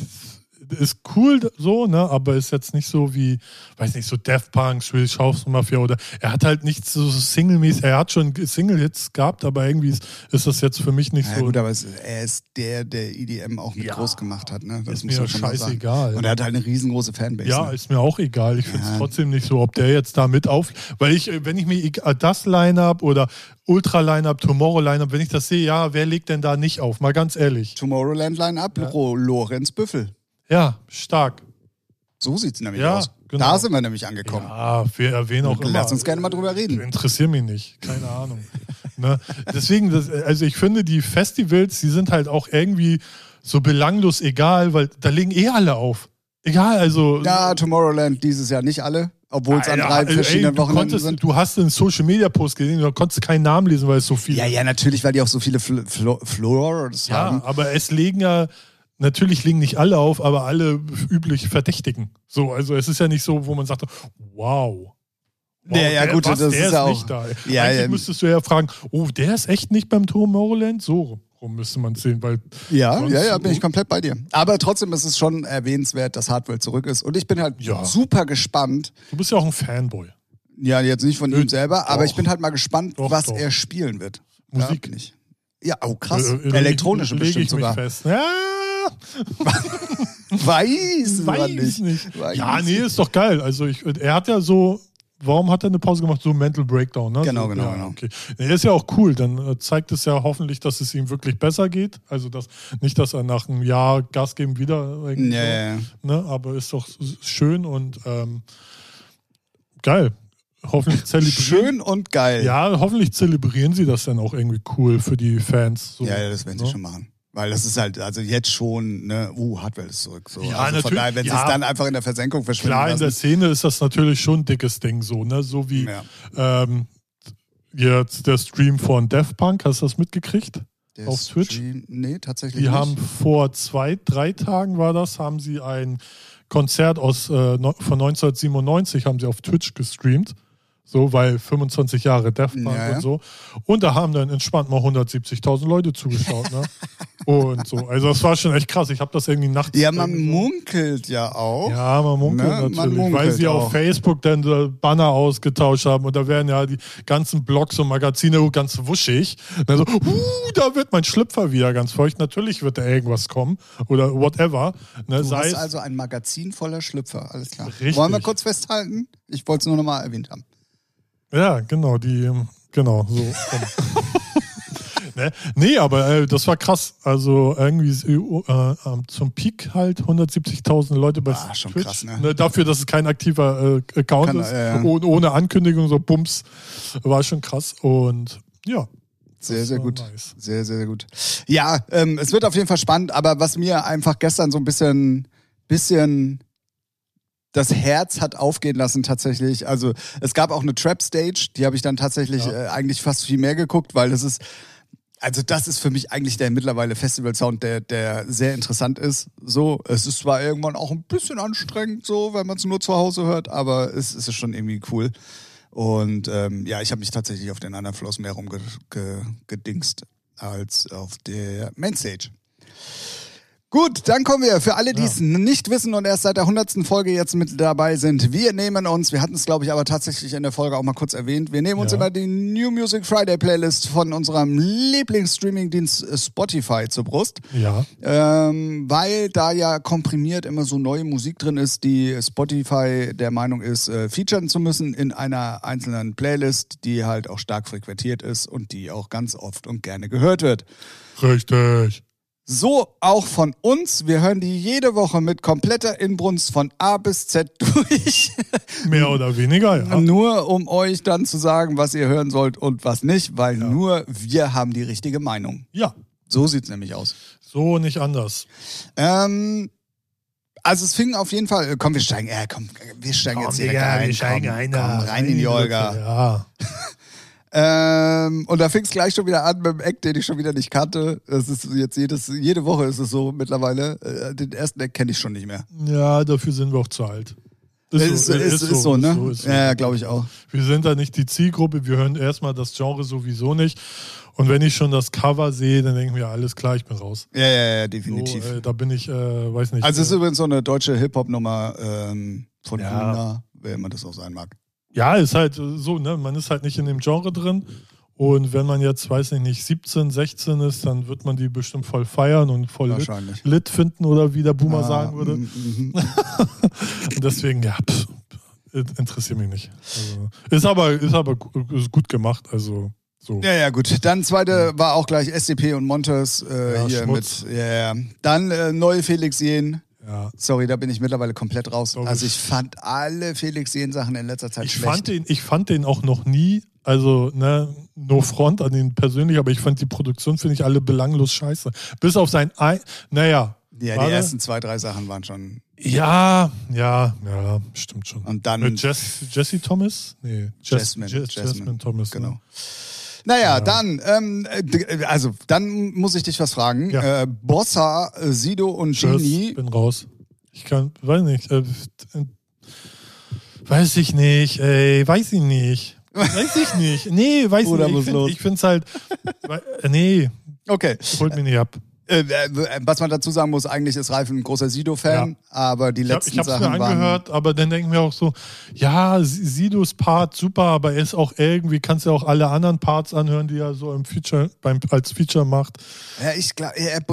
ist cool so, ne, aber ist jetzt nicht so wie, weiß nicht, so Death Punk, Swedish House Mafia oder er hat halt nicht so Single-mäßig, er hat schon Single-Hits gehabt, aber irgendwie ist, ist das jetzt für mich nicht Ja, so. gut, aber es, er ist der, der EDM auch mit Ja. groß gemacht hat. Ne? Das Ist mir scheißegal. Und er hat halt eine riesengroße Fanbase. Ja, ne? ist mir auch egal. Ich finde es Ja. trotzdem nicht so, ob der jetzt da mit auf. Weil ich, äh, wenn ich mir eg- das Line-Up oder Ultra-Line-Up, Tomorrow-Line-Up, wenn ich das sehe, ja, wer legt denn da nicht auf? Mal ganz ehrlich. Tomorrowland Line-Up, Ro- Lorenz Büffel. Ja, stark. So sieht's nämlich Ja, aus. genau. Da sind wir nämlich angekommen. Ja, wir erwähnen auch immer. Lass uns gerne mal drüber reden. Interessiert mich nicht. Keine Ahnung. ne? Deswegen, das, also ich finde, die Festivals, die sind halt auch irgendwie so belanglos egal, weil da legen eh alle auf. Egal, also. Ja, Tomorrowland dieses Jahr nicht alle, obwohl es an drei ey, verschiedenen du, Wochenenden konntest, sind. du hast einen Social Media Post gesehen, du konntest keinen Namen lesen, weil es so viele Ja, ja, natürlich, weil die auch so viele Fl Flo Floors Ja, haben. aber es legen ja, natürlich legen nicht alle auf, aber alle üblich Verdächtigen. So, also es ist ja nicht so, wo man sagt, wow. wow Ja, ja, der, gut, was, das der ist ist ja auch- nicht da. Ja, Eigentlich ja. müsstest du ja fragen, oh, der ist echt nicht beim Tomorrowland? So rum müsste man es sehen, weil Ja, ja, ja, bin ich komplett bei dir. Aber trotzdem ist es schon erwähnenswert, dass Hardwell zurück ist. Und ich bin halt Ja. super gespannt. du bist ja auch ein Fanboy. Ja, jetzt nicht von ihm selber, aber doch. ich bin halt mal gespannt, Doch, was doch. er spielen wird. Musik. Ja, bin ich. Ja, oh krass. Äh, äh, Elektronische bestimmt sogar. Fest. Ja, Weiß, man weiß nicht. nicht. Weiß Ja, nee, ist doch geil. Also ich, er hat ja so, warum hat er eine Pause gemacht? So Mental Breakdown, ne? Genau, so, genau, ja, genau. Okay. Nee, ist ja auch cool. Dann äh, zeigt es ja hoffentlich, dass es ihm wirklich besser geht. Also dass, nicht, dass er nach einem Jahr Gas geben wieder ja. Ne? Aber ist doch schön und ähm, geil. Hoffentlich zelebrieren. Schön und geil. Ja, hoffentlich zelebrieren sie das dann auch irgendwie cool für die Fans. So, Ja, ja, das werden sie ne? schon machen. Weil das ist halt, also jetzt schon, ne, uh, Hardwell ist zurück. So. Ja, also von natürlich, daher, wenn sie ja. es dann einfach in der Versenkung verschwinden Klar, in der lassen. Szene ist das natürlich schon ein dickes Ding, so, ne? So wie Ja. ähm, jetzt der Stream von Death Punk, hast du das mitgekriegt? Der auf Twitch? Stream, nee, tatsächlich Die nicht. haben vor zwei, drei Tagen war das, haben sie ein Konzert aus, äh, von 1997 haben sie auf Twitch gestreamt. So, weil 25 Jahre Death Punk Ja, und so. Und da haben dann entspannt mal 170.000 Leute zugeschaut, ne? und so. Also, das war schon echt krass. Ich habe das irgendwie nachts. ja, man munkelt ja auch. Ja, man munkelt Ne, man natürlich, weil munkelt sie auch. auf Facebook dann so Banner ausgetauscht haben und da werden ja die ganzen Blogs und Magazine ganz wuschig. Dann so, uh, da wird mein Schlüpfer wieder ganz feucht. Natürlich wird da irgendwas kommen oder whatever. Ne, Du sei hast also ein Magazin voller Schlüpfer, alles klar. Richtig. Wollen wir kurz festhalten? Ich wollte es nur nochmal erwähnt haben. Ja, genau, die, ähm, genau, so. ne? Nee, aber äh, das war krass. Also irgendwie äh, äh, zum Peak halt 170.000 Leute bei Ah, schon Twitch. krass, ne? Dafür, dass es kein aktiver äh, Account Kann- ist, ja, ohne, ohne Ankündigung, so Bums, war schon krass. Und ja, Sehr, sehr gut. nice. Sehr, sehr gut. Ja, ähm, es wird auf jeden Fall spannend, aber was mir einfach gestern so ein bisschen, bisschen das Herz hat aufgehen lassen tatsächlich. Also es gab auch eine Trap Stage, die habe ich dann tatsächlich Ja. äh, eigentlich fast viel mehr geguckt, weil das ist, also das ist für mich eigentlich der mittlerweile Festival-Sound, der, der sehr interessant ist. So, es ist zwar irgendwann auch ein bisschen anstrengend, so, wenn man es nur zu Hause hört, aber es, es ist schon irgendwie cool. Und ähm, ja, ich habe mich tatsächlich auf den anderen Floss mehr rumgedingst als auf der Mainstage. Gut, dann kommen wir. Für alle, die es nicht wissen und erst seit der 100. Folge jetzt mit dabei sind, wir nehmen uns, wir hatten es glaube ich aber tatsächlich in der Folge auch mal kurz erwähnt, wir nehmen uns Ja. immer die New Music Friday Playlist von unserem Lieblingsstreaming-Dienst äh, Spotify zur Brust. ja. Ähm, weil da ja komprimiert immer so neue Musik drin ist, die Spotify der Meinung ist, äh, featuren zu müssen in einer einzelnen Playlist, die halt auch stark frequentiert ist und die auch ganz oft und gerne gehört wird. Richtig. So auch von uns. Wir hören die jede Woche mit kompletter Inbrunst von A bis Z durch. Mehr oder weniger, ja. Nur um euch dann zu sagen, was ihr hören sollt und was nicht, weil nur wir haben die richtige Meinung. Ja, So sieht's nämlich aus. so nicht anders. Ähm, also es fing auf jeden Fall. Komm, wir steigen. Äh, komm, wir steigen jetzt direkt ein. komm, komm, rein in die Olga. Ja. Ähm, und da fing es gleich schon wieder an mit dem Eck, den ich schon wieder nicht kannte. Das ist jetzt jedes, jede Woche ist es so mittlerweile. Äh, den ersten Eck kenne ich schon nicht mehr. Ja, dafür sind wir auch zu alt. Ist, so, ist, ist, ist so, ne? so, ist so. Ja, glaube ich auch. Wir sind da nicht die Zielgruppe, wir hören erstmal das Genre sowieso nicht. Und wenn ich schon das Cover sehe, dann denken wir, alles klar, ich bin raus. Ja, ja, ja, definitiv. So, äh, da bin ich, äh, weiß nicht. Also es ist äh, übrigens so eine deutsche Hip-Hop-Nummer ähm, von Ja. Luna, wer immer das auch sein mag. Ja, ist halt so, ne? Man ist halt nicht in dem Genre drin. Und wenn man jetzt, weiß ich nicht, 17, 16 ist, dann wird man die bestimmt voll feiern und voll lit, lit finden oder wie der Boomer Ah, sagen würde. mm, mhm. Und deswegen, ja, pff, interessiert mich nicht. Also, ist aber, ist aber ist gut gemacht. Also so. Ja, ja, gut. Dann zweite war auch gleich SDP und Montes äh, Ja, hier Schmutz. mit. Ja, ja. Dann äh, neue Felix Jen. Ja. Sorry, da bin ich mittlerweile komplett raus. Logisch. Also ich fand alle Felix Jen Sachen in letzter Zeit Ich schlecht. fand, den, ich fand den auch noch nie, also ne, no front an ihn persönlich, aber ich fand die Produktion, finde ich, alle belanglos scheiße. Bis auf sein, ein, naja. ja, die ersten zwei, drei Sachen waren schon. Ja, ja, ja, stimmt schon. Und dann. Mit Jess, Jesse Thomas? Nee, Jess, Jasmine, Jasmine, Jasmine Thomas. Genau. Ne? Naja, dann, ähm, äh, also, dann muss ich dich was fragen. Ja. Äh, Bossa, äh, Sido und Genie. bin raus. Ich kann, weiß nicht. Äh, weiß ich nicht, ey, weiß ich nicht. Weiß ich nicht. Nee, weiß Bruder, ich nicht. los. Ich finde es halt, äh, nee, Okay. holt mich nicht ab. Äh, äh, was man dazu sagen muss, eigentlich ist Ralf ein großer Sido-Fan, Ja. aber die Ich habe letzten es mir Sachen waren. angehört, aber dann denken wir auch so, ja, Sidos Part super, aber er ist auch irgendwie, kannst du ja auch alle anderen Parts anhören, die er so im Feature, beim, als Feature macht. Ja, ich,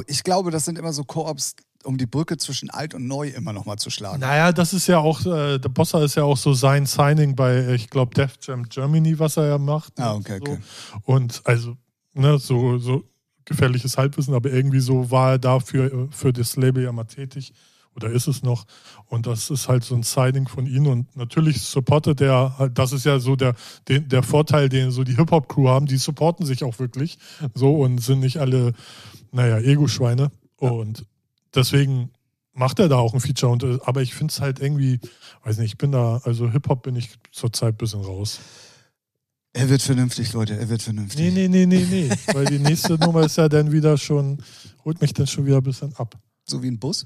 ich glaube, das sind immer so Koops, um die Brücke zwischen alt und neu immer noch mal zu schlagen. Naja, das ist ja auch, äh, der Bossa ist ja auch so sein Signing bei, äh, ich glaube, Def Jam Germany, was er ja macht. Ah, okay, so. okay. Und also, ne, so, so gefährliches Halbwissen, aber irgendwie so war er dafür äh, für das Label ja mal tätig. Oder ist es noch? Und das ist halt so ein Signing von ihm. Und natürlich supportet er, halt, das ist ja so der, den, der Vorteil, den so die Hip-Hop-Crew haben, die supporten sich auch wirklich so und sind nicht alle, naja, Ego-Schweine. Und deswegen macht er da auch ein Feature. Und, äh, aber ich finde es halt irgendwie, weiß nicht, ich bin da, also Hip-Hop bin ich zurzeit ein bisschen raus. Er wird vernünftig, Leute, er wird vernünftig. Nee, nee, nee, nee, nee. Weil die nächste Nummer ist ja dann wieder schon, holt mich dann schon wieder ein bisschen ab. So wie ein Bus?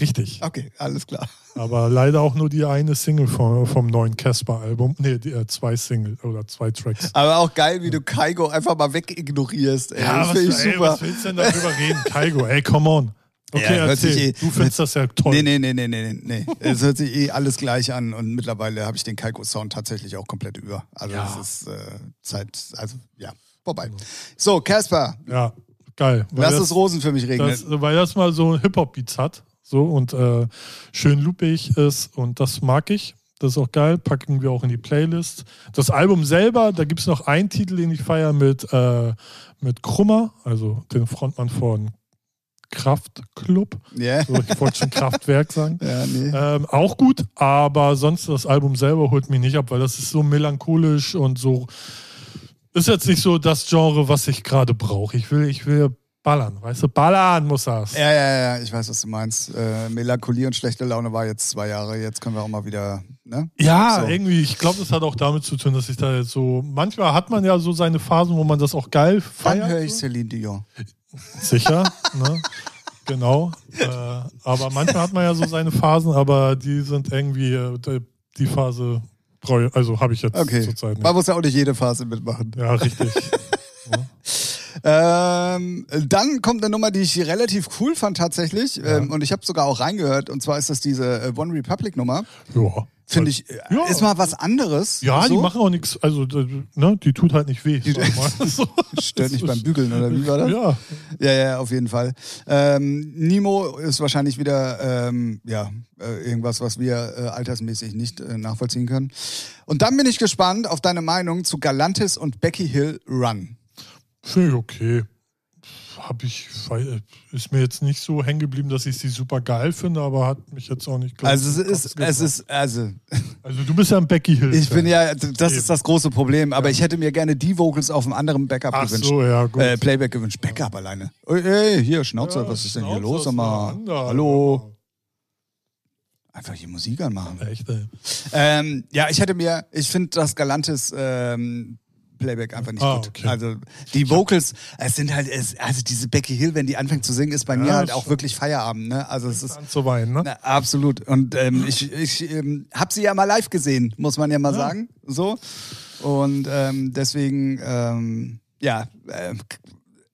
Richtig. Okay, alles klar. Aber leider auch nur die eine Single vom, vom neuen Casper-Album. Nee, die, äh, zwei Single oder zwei Tracks. Aber auch geil, wie du Kaigo einfach mal wegignorierst. Ey. das finde ich ey, super. was willst du denn darüber reden? Kaigo, ey, come on. Okay, Ja, hört sich eh- du findest das ja toll. Nee, nee, nee, nee, nee, nee. Es hört sich eh alles gleich an und mittlerweile habe ich den Kaiko-Sound tatsächlich auch komplett über. Also Ja. das ist äh, Zeit, also ja, vorbei. So, Casper, Ja, geil. Lass das- es Rosen für mich regnen. Das, weil das mal so Hip-Hop-Beats hat. So und äh, schön loopig ist und das mag ich. Das ist auch geil. Packen wir auch in die Playlist. Das Album selber, da gibt es noch einen Titel, den ich feiere mit, äh, mit Krummer, also den Frontmann von Kraftklub. Ja. So, ich wollte schon Kraftwerk sagen. Ja, nee. Ähm, auch gut, aber sonst das Album selber holt mich nicht ab, weil das ist so melancholisch und so. Ist jetzt nicht so das Genre, was ich gerade brauche. Ich will, ich will ballern, weißt du? Ballern muss das. Ja, ja, ja, ich weiß, was du meinst. Äh, Melancholie und schlechte Laune war jetzt zwei Jahre. Jetzt können wir auch mal wieder, ne? Ja, So. irgendwie, ich glaube, das hat auch damit zu tun, dass ich da jetzt so. Manchmal hat man ja so seine Phasen, wo man das auch geil feiert. höre ich. Celine Dion? Sicher, ne? Genau. Äh, aber manchmal hat man ja so seine Phasen, aber die sind irgendwie, äh, die- Phase, also habe ich jetzt Okay. zurzeit nicht. Man muss ja auch nicht jede Phase mitmachen. Ja, richtig. Ähm, dann kommt eine Nummer, die ich relativ cool fand tatsächlich. Ähm, und ich habe sogar auch reingehört. Und zwar ist das diese äh, One Republic Nummer. Ja. Finde ich, äh, Ja. ist mal was anderes. Ja, so. die machen auch nichts, also ne, die tut halt nicht weh. So. Stört nicht beim Bügeln, oder wie war das? Ja, Ja, ja, auf jeden Fall. Ähm, Nemo ist wahrscheinlich wieder ähm, ja, äh, irgendwas, was wir äh, altersmäßig nicht äh, nachvollziehen können. Und dann bin ich gespannt auf deine Meinung zu Galantis und Becky Hill Run. Finde ich okay. Hab ich, ist mir jetzt nicht so hängen geblieben, dass ich sie super geil finde, aber hat mich jetzt auch nicht Also es ist, es ist, also Also du bist ja ein Becky Hill. ich bin ja, das Eben. ist das große Problem, aber ich hätte mir gerne die Vocals auf einem anderen Backup Ach gewünscht. so, ja, gut. Äh, Playback gewünscht, Backup alleine. Ey, ey, hier, Schnauze, Ja, was ist denn hier Schnauze, los? mal, hallo. Einfach hier Musik anmachen. Echt, ey. Ähm, ja, ich hätte mir, ich finde, dass Galantis ähm, Playback einfach nicht Ah, gut. okay. Also die Vocals, es sind halt, es, also diese Becky Hill, wenn die anfängt zu singen, ist bei mir Ja, halt auch schon. wirklich Feierabend. Ne? Also es ist zu weinen, ne? na, absolut. Und ähm, ich, ich ähm, habe sie ja mal live gesehen, muss man ja mal sagen. So. Und ähm, deswegen, ähm, ja, k-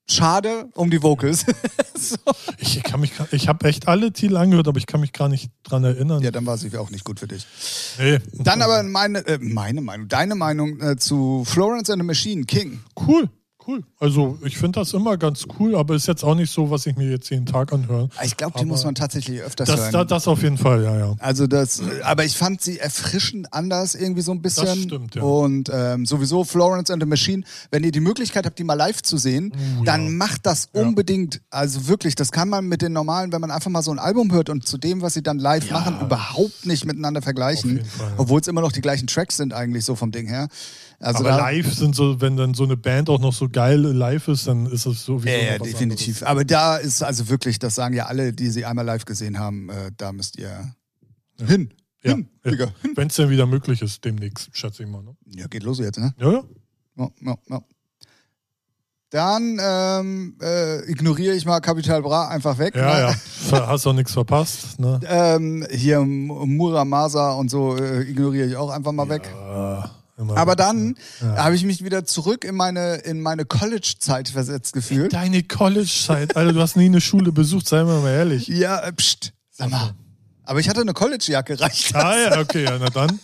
schade um die Vocals. so. Ich kann mich, ich habe echt alle Titel angehört, aber ich kann mich gar nicht dran erinnern. Ja, dann war sie auch nicht gut für dich. Nee. Dann aber meine, äh, meine Meinung, deine Meinung äh, zu Florence and the Machine, King. Cool, cool. Also ich finde das immer ganz cool, aber ist jetzt auch nicht so, was ich mir jetzt jeden Tag anhöre. Ich glaube, die muss man tatsächlich öfters Das, hören. das, das auf jeden Fall, ja, ja. Also das, aber ich fand sie erfrischend anders irgendwie so ein bisschen. Das stimmt, ja. Und ähm, sowieso Florence and the Machine, wenn ihr die Möglichkeit habt, die mal live zu sehen, Uh, dann ja. macht das unbedingt. Also wirklich, das kann man mit den normalen, wenn man einfach mal so ein Album hört und zu dem, was sie dann live machen, überhaupt nicht miteinander vergleichen. Ja. Obwohl es immer noch die gleichen Tracks sind eigentlich so vom Ding her. Also aber live sind so, wenn dann so eine Band auch noch so geil live ist, dann ist es sowieso Ja, noch ja, was definitiv. Aber da ist also wirklich, das sagen ja alle, die sie einmal live gesehen haben, äh, da müsst ihr hin. Ja, Hin, ja. Hin. Wenn es denn wieder möglich ist, demnächst, schätze ich mal. Ne? Ja, geht los jetzt, ne? Ja, ja. Ja, ja, ja. Dann ähm, äh, ignoriere ich mal Capital Bra einfach weg. Ja, ne? ja. Hast auch nichts verpasst. Ne? Ähm, hier Muramasa und so äh, ignoriere ich auch einfach mal weg. Immer Aber dann Ja. habe ich mich wieder zurück in meine, in meine College-Zeit versetzt gefühlt. Deine College-Zeit, Alter, du hast nie eine Schule besucht, sei mal mal ehrlich. Ja, äh, pst, sag mal. Aber ich hatte eine College-Jacke, reicht das? Ah ja, okay, ja, na dann.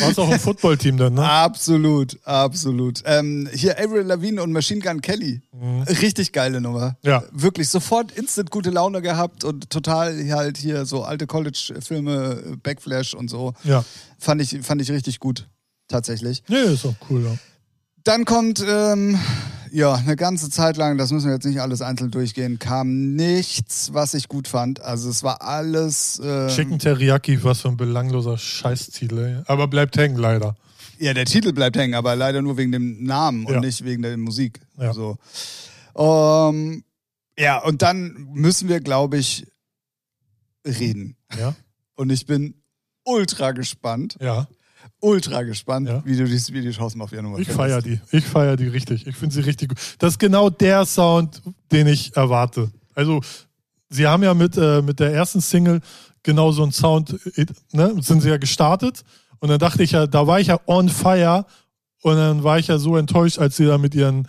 Warst auch im Footballteam dann, ne? Absolut, absolut. Ähm, hier Avril Lavigne und Machine Gun Kelly. Richtig geile Nummer. Mhm. Ja. Wirklich sofort instant gute Laune gehabt und total halt hier so alte College-Filme, Backflash und so. Ja. Fand ich, fand ich richtig gut. Tatsächlich. Nee, ist auch cool, ja. Dann kommt, ähm, ja, eine ganze Zeit lang, das müssen wir jetzt nicht alles einzeln durchgehen, kam nichts, was ich gut fand. Also es war alles. Ähm, Chicken Teriyaki, was für ein belangloser Scheißtitel, ey. Aber bleibt hängen, leider. Ja, der Titel bleibt hängen, aber leider nur wegen dem Namen und Ja. nicht wegen der Musik. Ja. So. Ähm, ja, und dann müssen wir, glaube ich, reden. Ja, Und ich bin ultra gespannt, ja. Ultra gespannt, Ja. wie du dieses Video schaust auf Nummer Ich feiere die. Ich feiere die richtig. Ich finde sie richtig gut. Das ist genau der Sound, den ich erwarte. Also, sie haben ja mit, äh, mit der ersten Single genau so einen Sound, äh, ne, sind sie ja gestartet. Und dann dachte ich ja, da war ich ja on fire. Und dann war ich ja so enttäuscht, als sie da mit ihren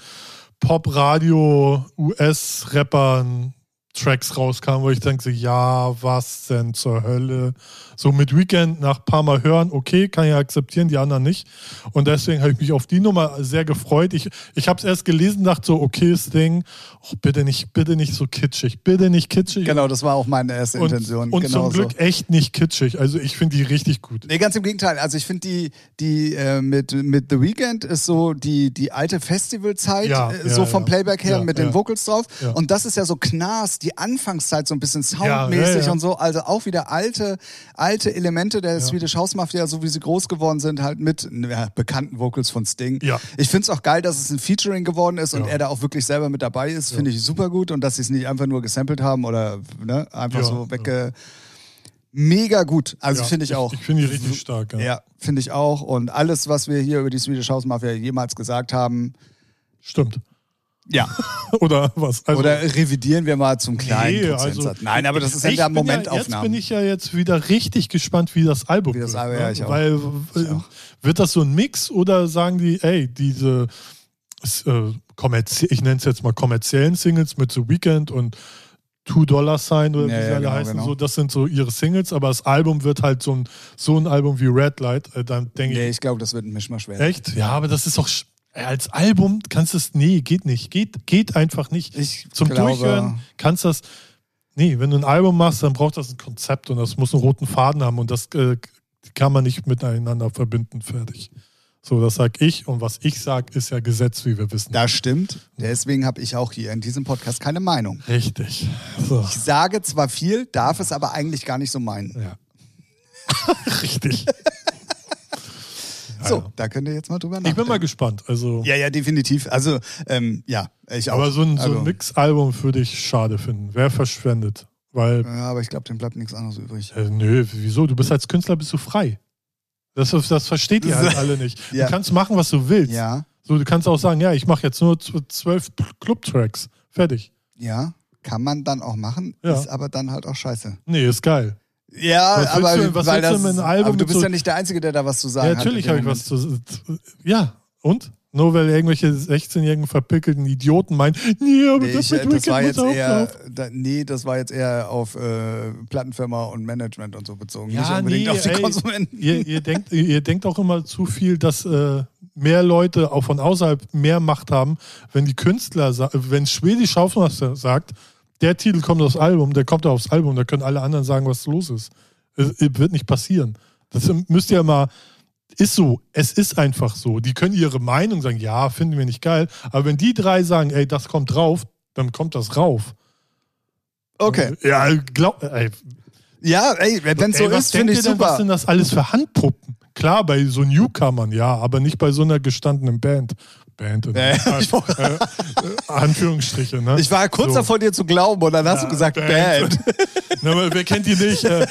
Pop-Radio-US-Rappern Tracks rauskamen, wo ich denke, ja, was denn zur Hölle? So mit Weekend nach paar Mal hören, okay, kann ich akzeptieren, die anderen nicht. Und deswegen habe ich mich auf die Nummer sehr gefreut. Ich, ich habe es erst gelesen, dachte so, okay, das Ding, oh, bitte nicht, bitte nicht so kitschig, bitte nicht kitschig. Genau, das war auch meine erste und, Intention. Und genau zum Glück so. echt nicht kitschig. Also ich finde die richtig gut. Nee, ganz im Gegenteil. Also ich finde die, die äh, mit, mit The Weeknd ist so die, die alte Festivalzeit, Ja, äh, ja, so vom ja. Playback her Ja, mit ja. den Vocals drauf. Ja. Und das ist ja so Knas, die Anfangszeit so ein bisschen Ja, soundmäßig ja, ja. und so. Also auch wieder alte, alte Elemente der Swedish House Mafia, so wie sie groß geworden sind, halt mit ja, bekannten Vocals von Sting. Ja. Ich finde es auch geil, dass es ein Featuring geworden ist und Ja. er da auch wirklich selber mit dabei ist. Finde ich super gut. Und dass sie es nicht einfach nur gesampelt haben oder ne, einfach Ja, so wegge... Mega gut. Also Ja, finde ich auch. Ich finde die richtig stark. Ja. Ja, finde ich auch. Und alles, was wir hier über die Swedish House Mafia jemals gesagt haben, Stimmt. Ja. Oder was? Also, Oder revidieren wir mal zum kleinen Nee, also- Nein, aber das ist ja Ich der bin Ja, jetzt Momentaufnahme. bin ich ja jetzt wieder richtig gespannt, wie das Album Wie das wird. Album, ne? ja, ich auch. Weil Ich äh, auch. wird das so ein Mix oder sagen die, ey, diese äh, ich nenne es jetzt mal kommerziellen Singles mit The Weeknd und Two Dollar Sign oder Ja, wie sie ja, alle genau, heißen, genau. so, das sind so ihre Singles, aber das Album wird halt so ein, so ein Album wie Red Light, äh, dann denke nee, ich, ich glaube, das wird ein Mischmasch werden. echt? Ja, aber das ist doch, als Album kannst du es, nee, geht nicht, geht, geht einfach nicht. Ich Zum glaube, Durchhören kannst das. Nee, wenn du ein Album machst, dann braucht das ein Konzept und das muss einen roten Faden haben und das äh, kann man nicht miteinander verbinden, fertig. So, das sag ich und was ich sag, ist ja Gesetz, wie wir wissen. Das stimmt. Deswegen habe ich auch hier in diesem Podcast keine Meinung. Richtig. So. Ich sage zwar viel, darf es aber eigentlich gar nicht so meinen. Ja. Richtig. So, ja. da könnt ihr jetzt mal drüber Ich nachdenken. bin mal gespannt. Also, ja, ja, definitiv. Also, ähm, ja, ich auch. aber so ein, so also, Mix-Album würde ich schade finden. Wer verschwendet? Weil, Ja, aber ich glaube, dem bleibt nichts anderes übrig. äh, nö, wieso? Du bist als Künstler bist du frei. Das, das versteht ihr halt alle nicht. Ja. Du kannst machen, was du willst. Ja. So, du kannst auch sagen, ja, ich mache jetzt nur zw- zwölf Club-Tracks. Fertig. Ja, kann man dann auch machen, Ja. ist aber dann halt auch scheiße. Nee, ist geil. Ja, Was aber, du- was weil du das, Album aber du bist ja nicht der Einzige, der da was zu sagen Ja, hat. natürlich habe ich was zu. Ja, und? Nur weil irgendwelche 16-jährigen verpickelten Idioten meinen, nee, aber Nee, das ich, mit äh, das war jetzt eher, da, nee, das war jetzt eher auf äh, Plattenfirma und Management und so bezogen, Ja, nicht unbedingt nee, auf die ey, Konsumenten. Ihr, ihr, denkt, ihr denkt auch immer zu viel, dass äh, mehr Leute auch von außerhalb mehr Macht haben, wenn die Künstler, wenn Schwedisch Schaufmeister sagt, der Titel kommt aufs Album, der kommt aufs Album, da können alle anderen sagen, was los ist. Es, es wird nicht passieren. Das müsst ihr mal. Ist so, es ist einfach so. Die können ihre Meinung sagen, ja, finden wir nicht geil. Aber wenn die drei sagen, ey, das kommt drauf, dann kommt das rauf. Okay. Ja, glaub, ey, Ja, ey, wenn so was ist, finde ich denn, was super. sind das alles für Handpuppen? Klar, bei so Newcomern, ja, aber nicht bei so einer gestandenen Band. Band, in, Äh, äh, äh, Anführungsstriche, ne? Ich war kurz So. davor, dir zu glauben und dann hast du gesagt, Band. Na, aber wer kennt die nicht? Äh,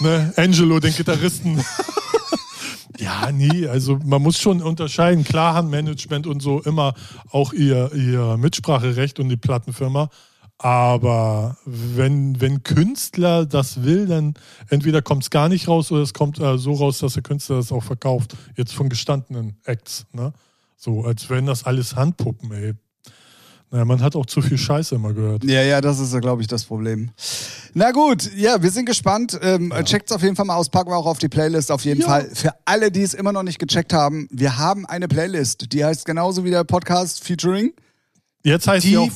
ne? Angelo, den Gitarristen. ja, nee, also man muss schon unterscheiden. Klar haben Management und so immer auch ihr, ihr Mitspracherecht und die Plattenfirma. Aber wenn, wenn Künstler das will, dann entweder kommt es gar nicht raus oder es kommt äh, so raus, dass der Künstler das auch verkauft. Jetzt von gestandenen Acts. Ne? So, als wären das alles Handpuppen, ey. Naja, man hat auch zu viel Scheiße immer gehört. Ja, ja, das ist, glaube ich, das Problem. Na gut, ja, wir sind gespannt. Ähm, Checkt's auf jeden Fall mal aus, packen wir auch auf die Playlist auf jeden Ja. Fall. Für alle, die es immer noch nicht gecheckt haben, wir haben eine Playlist, die heißt genauso wie der Podcast Featuring. Jetzt heißt Die- die, auch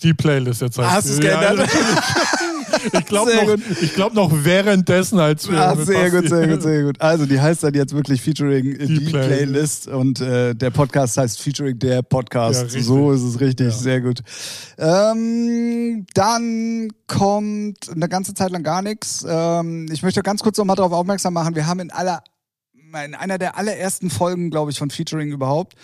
die Playlist. Jetzt heißt Hast du's die. geändert? ich glaube noch, ich glaub noch währenddessen, als wir. Ah, mit sehr gut, sehr gut, sehr gut. Also die heißt dann jetzt wirklich Featuring die, Die Playlist. Und äh, der Podcast heißt Featuring der Ja, Podcast. richtig. so ist es richtig, Ja. sehr gut. Ähm, dann kommt eine ganze Zeit lang gar nichts. Ähm, ich möchte ganz kurz noch mal darauf aufmerksam machen, wir haben in aller in einer der allerersten Folgen, glaube ich, von Featuring überhaupt,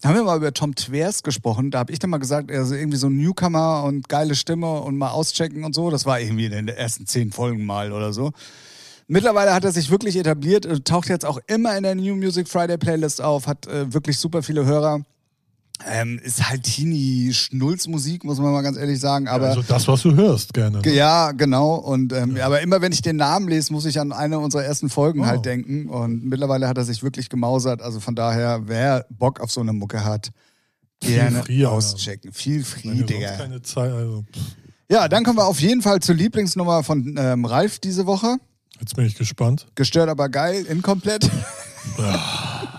da haben wir mal über Tom Twers gesprochen. Da habe ich dann mal gesagt, er ist irgendwie so ein Newcomer und geile Stimme und mal auschecken und so. Das war irgendwie in den ersten zehn Folgen mal oder so. Mittlerweile hat er sich wirklich etabliert, äh, taucht jetzt auch immer in der New Music Friday Playlist auf, hat äh, wirklich super viele Hörer. Ähm, ist halt Teenie-Schnulzmusik, muss man mal ganz ehrlich sagen. Aber Also das, was du hörst, gerne. Ge- Ja, genau. Und ähm, aber immer wenn ich den Namen lese, muss ich an eine unserer ersten Folgen Oh. halt denken. Und mittlerweile hat er sich wirklich gemausert. Also von daher, wer Bock auf so eine Mucke hat, Viel gerne Alter. auschecken. Viel Digga. keine Zeit, also, Ja, dann kommen wir auf jeden Fall zur Lieblingsnummer von ähm, Ralf diese Woche. jetzt bin ich gespannt. Gestört, aber geil, inkomplett.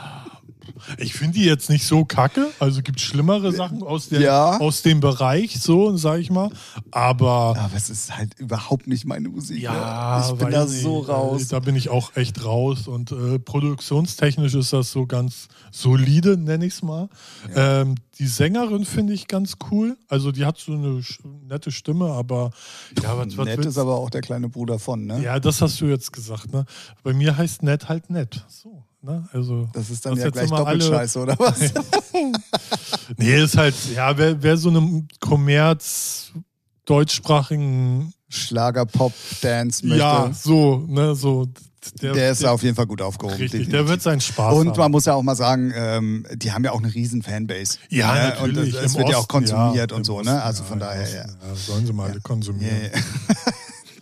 Ich finde die jetzt nicht so kacke. Also gibt schlimmere Sachen aus, der, Ja. aus dem Bereich, so sag ich mal. Aber Aber es ist halt überhaupt nicht meine Musik. Ja, ne? ich bin da nicht. so raus. Da bin ich auch echt raus. Und äh, produktionstechnisch ist das so ganz solide, nenne ich es mal. Ähm, die Sängerin finde ich ganz cool. Also die hat so eine nette Stimme, aber ja, was, was Nett ist aber auch der kleine Bruder von, ne? Ja, das hast du jetzt gesagt. Ne? Bei mir heißt nett halt nett. So, ne? Also Das ist dann das ja gleich doppelt alle- scheiße, oder was? Nee, ist halt, ja, wer, wer so einem Kommerz deutschsprachigen Schlager, Pop, Dance möchte. Ja, so, ne, so der, der ist auf jeden Fall gut aufgehoben. richtig, definitiv. der wird seinen Spaß Und haben. man muss ja auch mal sagen, ähm, die haben ja auch eine riesen Fanbase. Ja, ne? natürlich. Und es Im wird ja auch Osten, konsumiert ja, und so, Osten, ne? Also ja, von daher, ja. Osten, ja. Sollen sie mal konsumieren.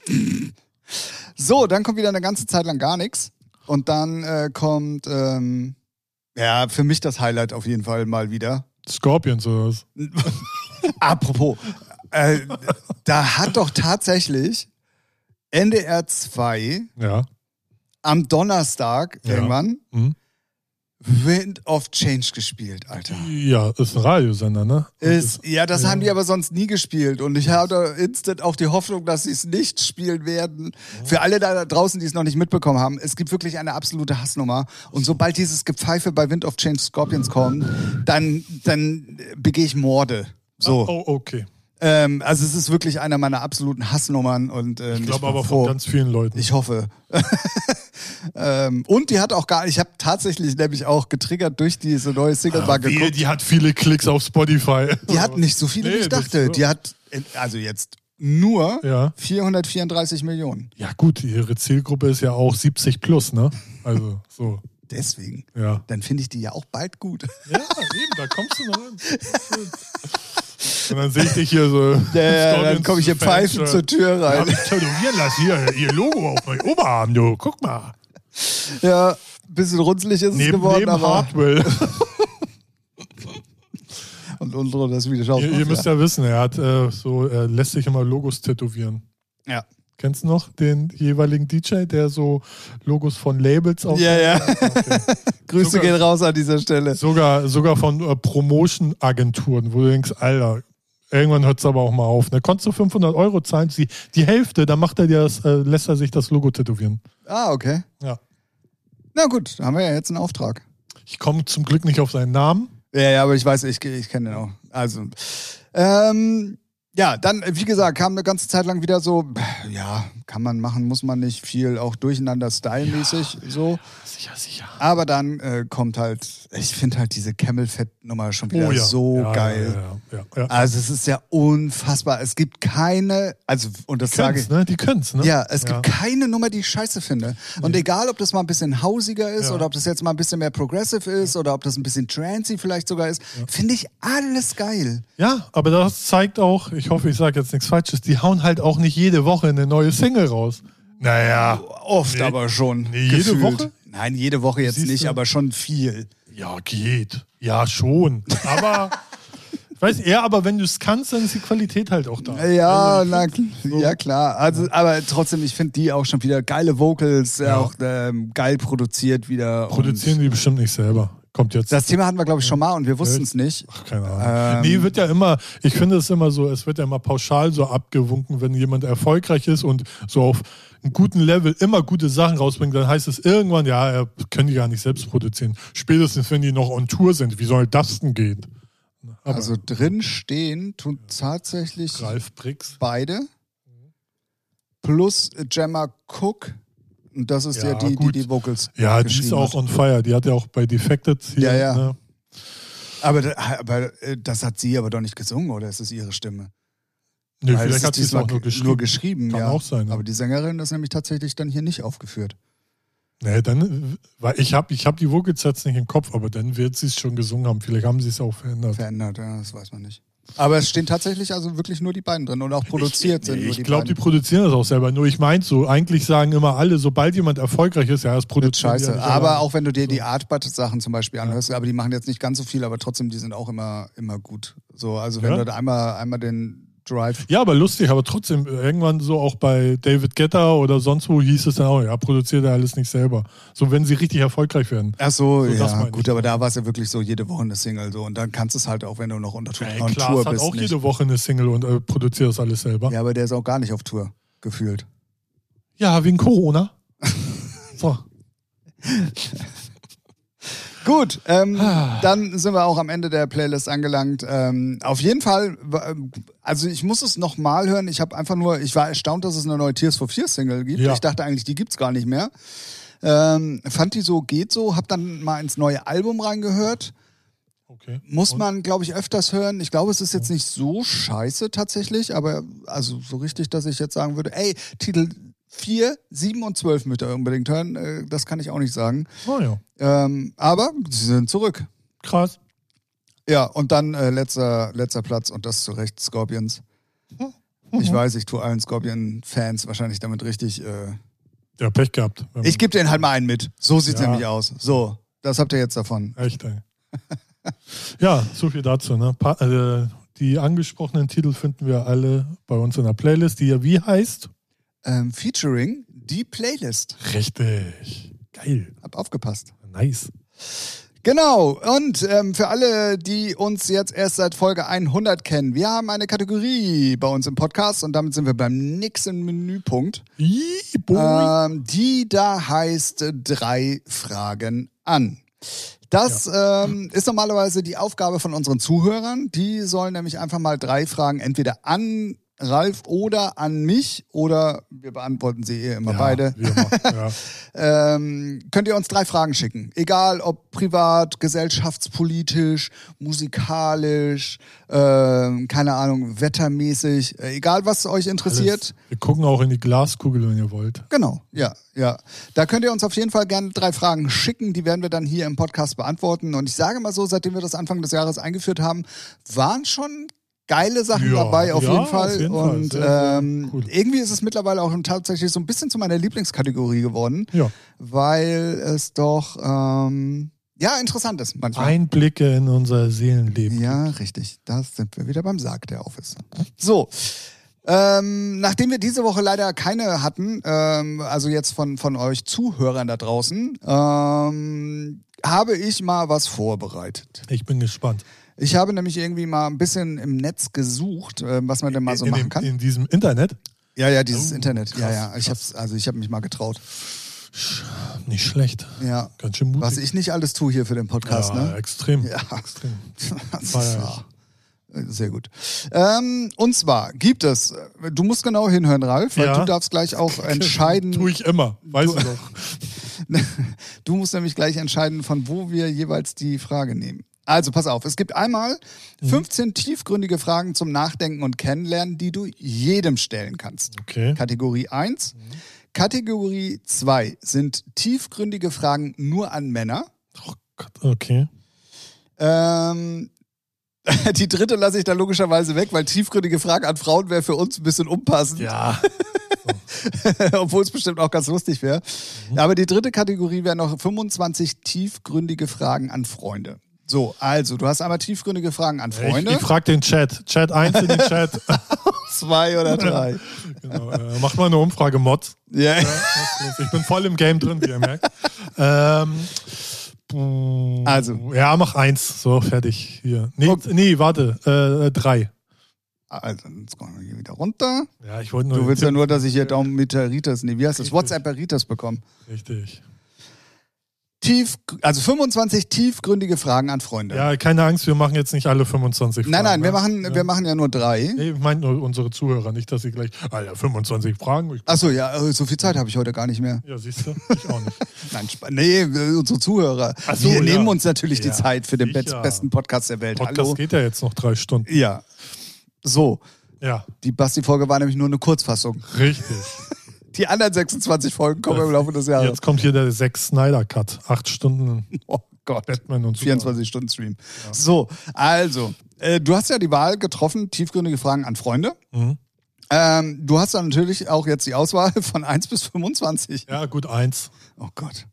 So, dann kommt wieder eine ganze Zeit lang gar nichts. Und dann äh, kommt, ähm, ja, für mich das Highlight auf jeden Fall mal wieder. Scorpions oder was? Apropos, äh, da hat doch tatsächlich NDR 2 Ja. am Donnerstag Ja. irgendwann Hm? Wind of Change gespielt, Alter. Ja, ist ein Radiosender, ne? Ist, ja, das ja. haben die aber sonst nie gespielt. Und ich habe instant auch die Hoffnung, dass sie es nicht spielen werden. Für alle da draußen, die es noch nicht mitbekommen haben, es gibt wirklich eine absolute Hassnummer. Und sobald dieses Gepfeife bei Wind of Change Scorpions kommt, dann, dann begehe ich Morde. So. Oh, okay. Ähm, also es ist wirklich einer meiner absoluten Hassnummern. Und, äh, Ich glaube aber froh. von ganz vielen Leuten. Ich hoffe. ähm, und die hat auch gar ich habe tatsächlich nämlich auch getriggert durch diese neue Single mal Ah, wehe, geguckt. die hat viele Klicks auf Spotify. Die hat nicht so viele, wie Nee, ich das- dachte. Die hat, also jetzt nur Ja. 434 Millionen. Ja, gut, ihre Zielgruppe ist ja auch 70 plus, ne? Also, so. deswegen. Ja. Dann finde ich die ja auch bald gut. Ja, eben, da kommst du noch hin. Und dann sehe ich dich hier so. Ja, ja, dann komme ich hier pfeifend zur Tür rein. ich tätowieren lassen. Hier, ihr Logo auf meinem Oberarm, du. Guck mal. Ja, ein bisschen runzlig ist es Neben, geworden, neben aber. Hardwell. Und unsere, das wieder schaut. ihr, ihr müsst ja wissen, er hat äh, so, er lässt sich immer Logos tätowieren. ja. Kennst du noch den jeweiligen DJ, der so Logos von Labels auf Ja, ja. Grüße Sogar- gehen raus an dieser Stelle. Sogar, sogar von äh, Promotion-Agenturen, wo du denkst, Alter, irgendwann hört es aber auch mal auf. Ne? Konntest du 500 Euro zahlen, die, die Hälfte, dann macht er dir das, äh, lässt er sich das Logo tätowieren. Ah, okay. Ja. Na gut, da haben wir ja jetzt einen Auftrag. Ich komme zum Glück nicht auf seinen Namen. Ja, ja, aber ich weiß, ich, ich kenne den auch. Also, ähm, ja, dann, wie gesagt, kam eine ganze Zeit lang wieder so, ja, kann man machen, muss man nicht viel, auch durcheinander stylmäßig so. Sicher, sicher. Aber dann äh, kommt halt, ich finde halt diese Camel-Fett-Nummer schon wieder Oh ja. so ja, geil. Ja. Also es ist ja unfassbar. Es gibt keine, also und das sage ich. Ne? Die können's, ne? Ja, es gibt keine Nummer, die ich scheiße finde. Und egal, ob das mal ein bisschen hausiger ist oder ob das jetzt mal ein bisschen mehr progressive ist oder ob das ein bisschen trancy vielleicht sogar ist, finde ich alles geil. Ja, aber das zeigt auch, ich hoffe, ich sage jetzt nichts Falsches, die hauen halt auch nicht jede Woche eine neue Single raus. Naja. Oft Nee. aber schon. Nee, jede. Woche? Nein, jede Woche jetzt Siehst nicht, du? aber schon viel. Ja, geht. Ja, schon. Aber, ich weiß, ja, aber wenn du es kannst, dann ist die Qualität halt auch da. Ja, Also, na, so- ja klar. Also, aber trotzdem, ich finde die auch schon wieder geile Vocals, Ja. auch ähm, geil produziert wieder. Produzieren die bestimmt nicht selber. Kommt jetzt. Das Thema hatten wir, glaube ich, schon mal und wir wussten es nicht. Ach, keine Ahnung. Ähm, nee, wird ja immer, ich finde es immer so, es wird ja immer pauschal so abgewunken, wenn jemand erfolgreich ist und so auf einem guten Level immer gute Sachen rausbringt, dann heißt es irgendwann, ja, er können die gar nicht selbst produzieren. Spätestens, wenn die noch on Tour sind. Wie soll das denn gehen? Aber Also drin stehen tun tatsächlich Ralf Brix. beide plus Gemma Cook. Und das ist ja, Ja, die, die gut. die Vocals Ja, die ist auch on fire. Die hat ja auch bei Defected hier. Ja, ja. Ne? Aber, aber äh, das hat sie aber doch nicht gesungen, oder ist es ihre Stimme? Nee, Weil vielleicht hat sie es auch nur ge- geschrieben. Nur geschrieben Kann ja. auch sein, ja. Aber die Sängerin ist nämlich tatsächlich dann hier nicht aufgeführt. Nee, dann, weil ich habe ich hab die Vocals jetzt nicht im Kopf, aber dann wird sie es schon gesungen haben. Vielleicht haben sie es auch verändert. Verändert, ja, das weiß man nicht. Aber es stehen tatsächlich also wirklich nur die beiden drin und auch produziert sind nur ich glaube, die produzieren das auch selber. Nur ich meinte so, eigentlich sagen immer alle, sobald jemand erfolgreich ist, ja, das produziert scheiße. ja aber auch wenn du dir die Artbud-Sachen zum Beispiel anhörst, aber die machen jetzt nicht ganz so viel, aber trotzdem, die sind auch immer, immer gut. So, also wenn Ja. du da einmal, einmal den Drive. Ja, aber lustig, aber trotzdem, irgendwann so auch bei David Guetta oder sonst wo hieß es dann auch, ja, produziert er alles nicht selber. So, wenn sie richtig erfolgreich werden. Ach so, So, ja, gut, aber da war es ja wirklich so jede Woche eine Single so und dann kannst du es halt auch, wenn du noch unter on Klaas Tour hat bist. auch nicht. jede Woche eine Single und äh, produziert das alles selber. Ja, aber der ist auch gar nicht auf Tour gefühlt. Ja, wegen Corona. so. Gut, ähm, Ah. dann sind wir auch am Ende der Playlist angelangt. Ähm, auf jeden Fall, also ich muss es nochmal hören. Ich habe einfach nur, ich war erstaunt, dass es eine neue Tears for Fears Single gibt. Ja. Ich dachte eigentlich, die gibt's gar nicht mehr. Ähm, fand die so, geht so, hab dann mal ins neue Album reingehört. Okay. Muss Und? man, glaube ich, öfters hören. Ich glaube, es ist jetzt nicht so scheiße tatsächlich, aber also so richtig, dass ich jetzt sagen würde, ey, Titel 4, 7 und 12 müsst ihr unbedingt hören. Äh, das kann ich auch nicht sagen. Oh ja. Ähm, aber sie sind zurück. Krass. Ja, und dann äh, letzter, letzter Platz und das zu Recht Scorpions. Ich weiß, ich tue allen Scorpion-Fans wahrscheinlich damit richtig. Äh, Ja, Pech gehabt. Ich gebe denen halt mal einen mit. So sieht's Ja. nämlich aus. So, das habt ihr jetzt davon. Echt, ey. ja, so viel dazu. Ne? Pa äh, die angesprochenen Titel finden wir alle bei uns in der Playlist, die ja wie heißt? Ähm, featuring die Playlist. Richtig. Geil. Hab aufgepasst. Nice. Genau, und ähm, für alle, die uns jetzt erst seit Folge 100 kennen, wir haben eine Kategorie bei uns im Podcast und damit sind wir beim nächsten Menüpunkt. Ähm, die da heißt drei Fragen an. Das ähm, ist normalerweise die Aufgabe von unseren Zuhörern. Die sollen nämlich einfach mal drei Fragen entweder an Ralf oder an mich oder wir beantworten sie eh immer ja, beide. immer, ja. ähm, könnt ihr uns drei Fragen schicken. Egal ob privat, gesellschaftspolitisch, musikalisch, ähm, keine Ahnung, wettermäßig, äh, egal was euch interessiert. Alles. Wir gucken auch in die Glaskugel, wenn ihr wollt. Genau, ja, ja. Da könnt ihr uns auf jeden Fall gerne drei Fragen schicken, die werden wir dann hier im Podcast beantworten. Und ich sage mal so, seitdem wir das Anfang des Jahres eingeführt haben, waren schon geile Sachen Ja, dabei auf ja, jeden Fall. auf jeden Fall. Und sehr ähm, cool. irgendwie ist es mittlerweile auch tatsächlich so ein bisschen zu meiner Lieblingskategorie geworden, Ja. weil es doch ähm, ja interessant ist manchmal. Einblicke in unser Seelenleben. Ja, richtig. Da sind wir wieder beim Sarg, der auf ist. So. Ähm, nachdem wir diese Woche leider keine hatten, ähm, also jetzt von, von euch Zuhörern da draußen, ähm, habe ich mal was vorbereitet. Ich bin gespannt. Ich habe nämlich irgendwie mal ein bisschen im Netz gesucht, äh, was man denn mal so in, machen dem, kann. in diesem Internet? ja, ja, dieses Oh, Internet. ja, krass, ja. Ich krass. hab's, also ich habe mich mal getraut. Nicht schlecht. Ja. Ganz schön mutig. Was ich nicht alles tue hier für den Podcast, ja, ne? extrem. Ja. extrem. Feier ja, sehr gut. Ähm, und zwar gibt es, du musst genau hinhören, Ralf, weil Ja. du darfst gleich auch entscheiden. Tue ich immer, weißt du doch. Du musst nämlich gleich entscheiden, von wo wir jeweils die Frage nehmen. Also pass auf, es gibt einmal Mhm. 15 tiefgründige Fragen zum Nachdenken und Kennenlernen, die du jedem stellen kannst. Okay. Kategorie 1. Kategorie 2 sind tiefgründige Fragen nur an Männer. Oh Gott, okay. Ähm, die dritte lasse ich da logischerweise weg, weil tiefgründige Fragen an Frauen wäre für uns ein bisschen unpassend, Ja. obwohl es bestimmt auch ganz lustig wäre. Mhm. Aber die dritte Kategorie wäre noch 25 tiefgründige Fragen an Freunde. So, also, du hast einmal tiefgründige Fragen an Freunde, Ich, ich frag den Chat. Chat 1 in den Chat. zwei oder drei. genau, äh, macht mal eine Umfrage, Mods. Ja. Ja, ich bin voll im Game drin, wie ihr merkt. Ähm, Also. Ja, mach eins. So, fertig. Hier. Nee, Okay. nee warte. Äh, drei. Also, jetzt kommen wir hier wieder runter. Ja, ich wollte nur. Du willst ja nur, dass ich hier Daumenmeteritis, nee, wie heißt das? Richtig. WhatsApp-Eritis bekomme. Tipp- Richtig. Tief, also 25 tiefgründige Fragen an Freunde. Ja, keine Angst, wir machen jetzt nicht alle 25 Fragen. nein, nein, wir machen, Ja. wir machen ja nur drei. Nee, ich meine nur unsere Zuhörer, nicht, dass sie gleich, Alter, 25 Fragen. Achso, ja, äh, so viel Zeit habe ich heute gar nicht mehr. ja, siehst du? Ich auch nicht. Nein, nee, äh, unsere Zuhörer. Ach so, wir ja. nehmen uns natürlich die Ja, Zeit für den sicher. besten Podcast der Welt. Podcast Hallo. geht ja jetzt noch drei Stunden. Ja. So, Ja, die Basti-Folge war nämlich nur eine Kurzfassung. richtig. Die anderen 26 Folgen kommen im Laufe des Jahres. Jetzt kommt hier der Zack Snyder Cut. Acht Stunden Oh Gott. Batman und Superman. 24-Stunden-Stream. So, also, äh, du hast ja die Wahl getroffen, tiefgründige Fragen an Freunde. Mhm. Ähm, du hast dann natürlich auch jetzt die Auswahl von 1 bis 25. Ja, gut, eins. Oh Gott.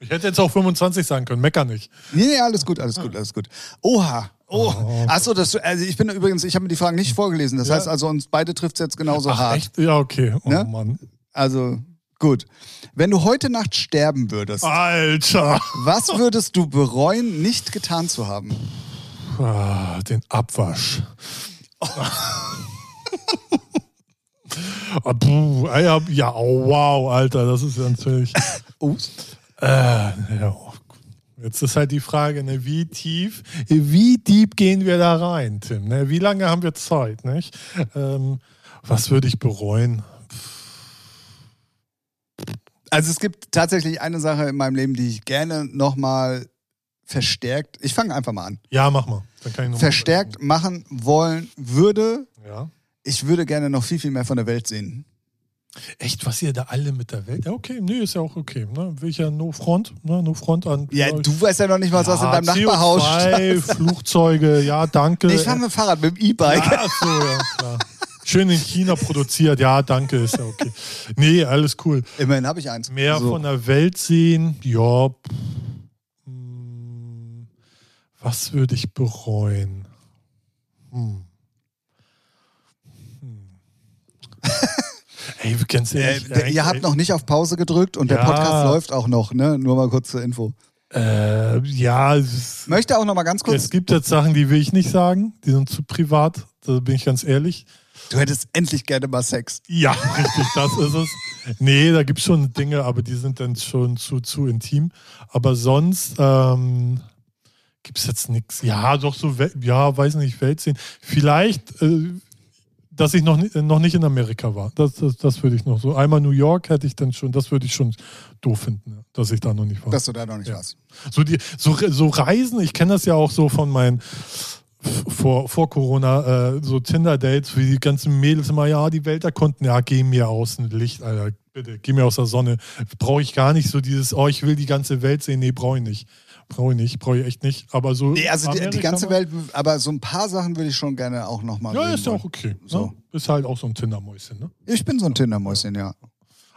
Ich hätte jetzt auch 25 sagen können, mecker nicht. Nee, nee, alles gut, alles gut, alles gut. Oha. Oh. Oh. Achso, das, also ich bin übrigens, ich habe mir die Fragen nicht vorgelesen. Das Ja. heißt also, uns beide trifft es jetzt genauso Ach, hart. echt? Ja, okay. Oh Ne? Mann. Also, gut. Wenn du heute Nacht sterben würdest, Alter. was würdest du bereuen, nicht getan zu haben? Ah, den Abwasch. Ah, puh, ah, ja, ja, oh, wow, Alter, das ist ja natürlich. Äh, ja, oh. Jetzt ist halt die Frage, ne, wie tief, wie deep gehen wir da rein, Tim? Ne? Wie lange haben wir Zeit? Nicht? Ähm, was würde ich bereuen? Also es gibt tatsächlich eine Sache in meinem Leben, die ich gerne nochmal verstärkt, ich fange einfach mal an, Ja, mach mal. Dann kann ich noch mal verstärkt machen wollen würde. Ja. Ich würde gerne noch viel, viel mehr von der Welt sehen. Echt, was ihr da alle mit der Welt? Ja, okay, nee, ist ja auch okay. Ne? Will ich ja No Front, ne? No Front an. Ja, du weißt ja noch nicht mal, was in deinem Nachbarhaus CO2, steht. Flugzeuge, ja, danke. Nee, ich fahre mit dem Fahrrad, mit dem E-Bike. ja, so, ja, klar. Schön in China produziert, ja, danke, ist ja okay. Nee, alles cool. Immerhin habe ich eins. Mehr So. von der Welt sehen, ja. pff, hm, Was würde ich bereuen? Hm. Hm. Ey, ganz Äh, ehrlich. der- ihr habt noch nicht auf Pause gedrückt und der Ja. Podcast läuft auch noch, ne? Nur mal kurz zur Info. Äh, ja, es, Möchte auch noch mal ganz kurz. es gibt jetzt Sachen, die will ich nicht sagen. Die sind zu privat. Da bin ich ganz ehrlich. Du hättest endlich gerne mal Sex. Ja, richtig, das ist es. Nee, da gibt es schon Dinge, aber die sind dann schon zu, zu intim. Aber sonst ähm, gibt es jetzt nichts. Ja, doch so, ja, weiß nicht, Welt sehen. Vielleicht, äh, dass ich noch, noch nicht in Amerika war. Das, das, das würde ich noch so. Einmal New York hätte ich dann schon, das würde ich schon doof finden, dass ich da noch nicht war. Dass du da noch nicht Ja. warst. So, die, so, so Reisen, ich kenne das ja auch so von meinen vor, vor Corona, äh, so Tinder-Dates, wie die ganzen Mädels immer, ja, die Welt erkunden, ja, geh mir aus dem Licht, Alter, bitte, geh mir aus der Sonne. Brauche ich gar nicht so dieses, oh, ich will die ganze Welt sehen. Nee, brauche ich nicht. Brauche ich nicht, brauche ich echt nicht. Aber so. Nee, also die, die ganze Welt, aber so ein paar Sachen würde ich schon gerne auch nochmal Ja, ist ja auch okay. So. Ne? Ist halt auch so ein Tindermäuschen, ne? Ich bin so ein Tindermäuschen, ja.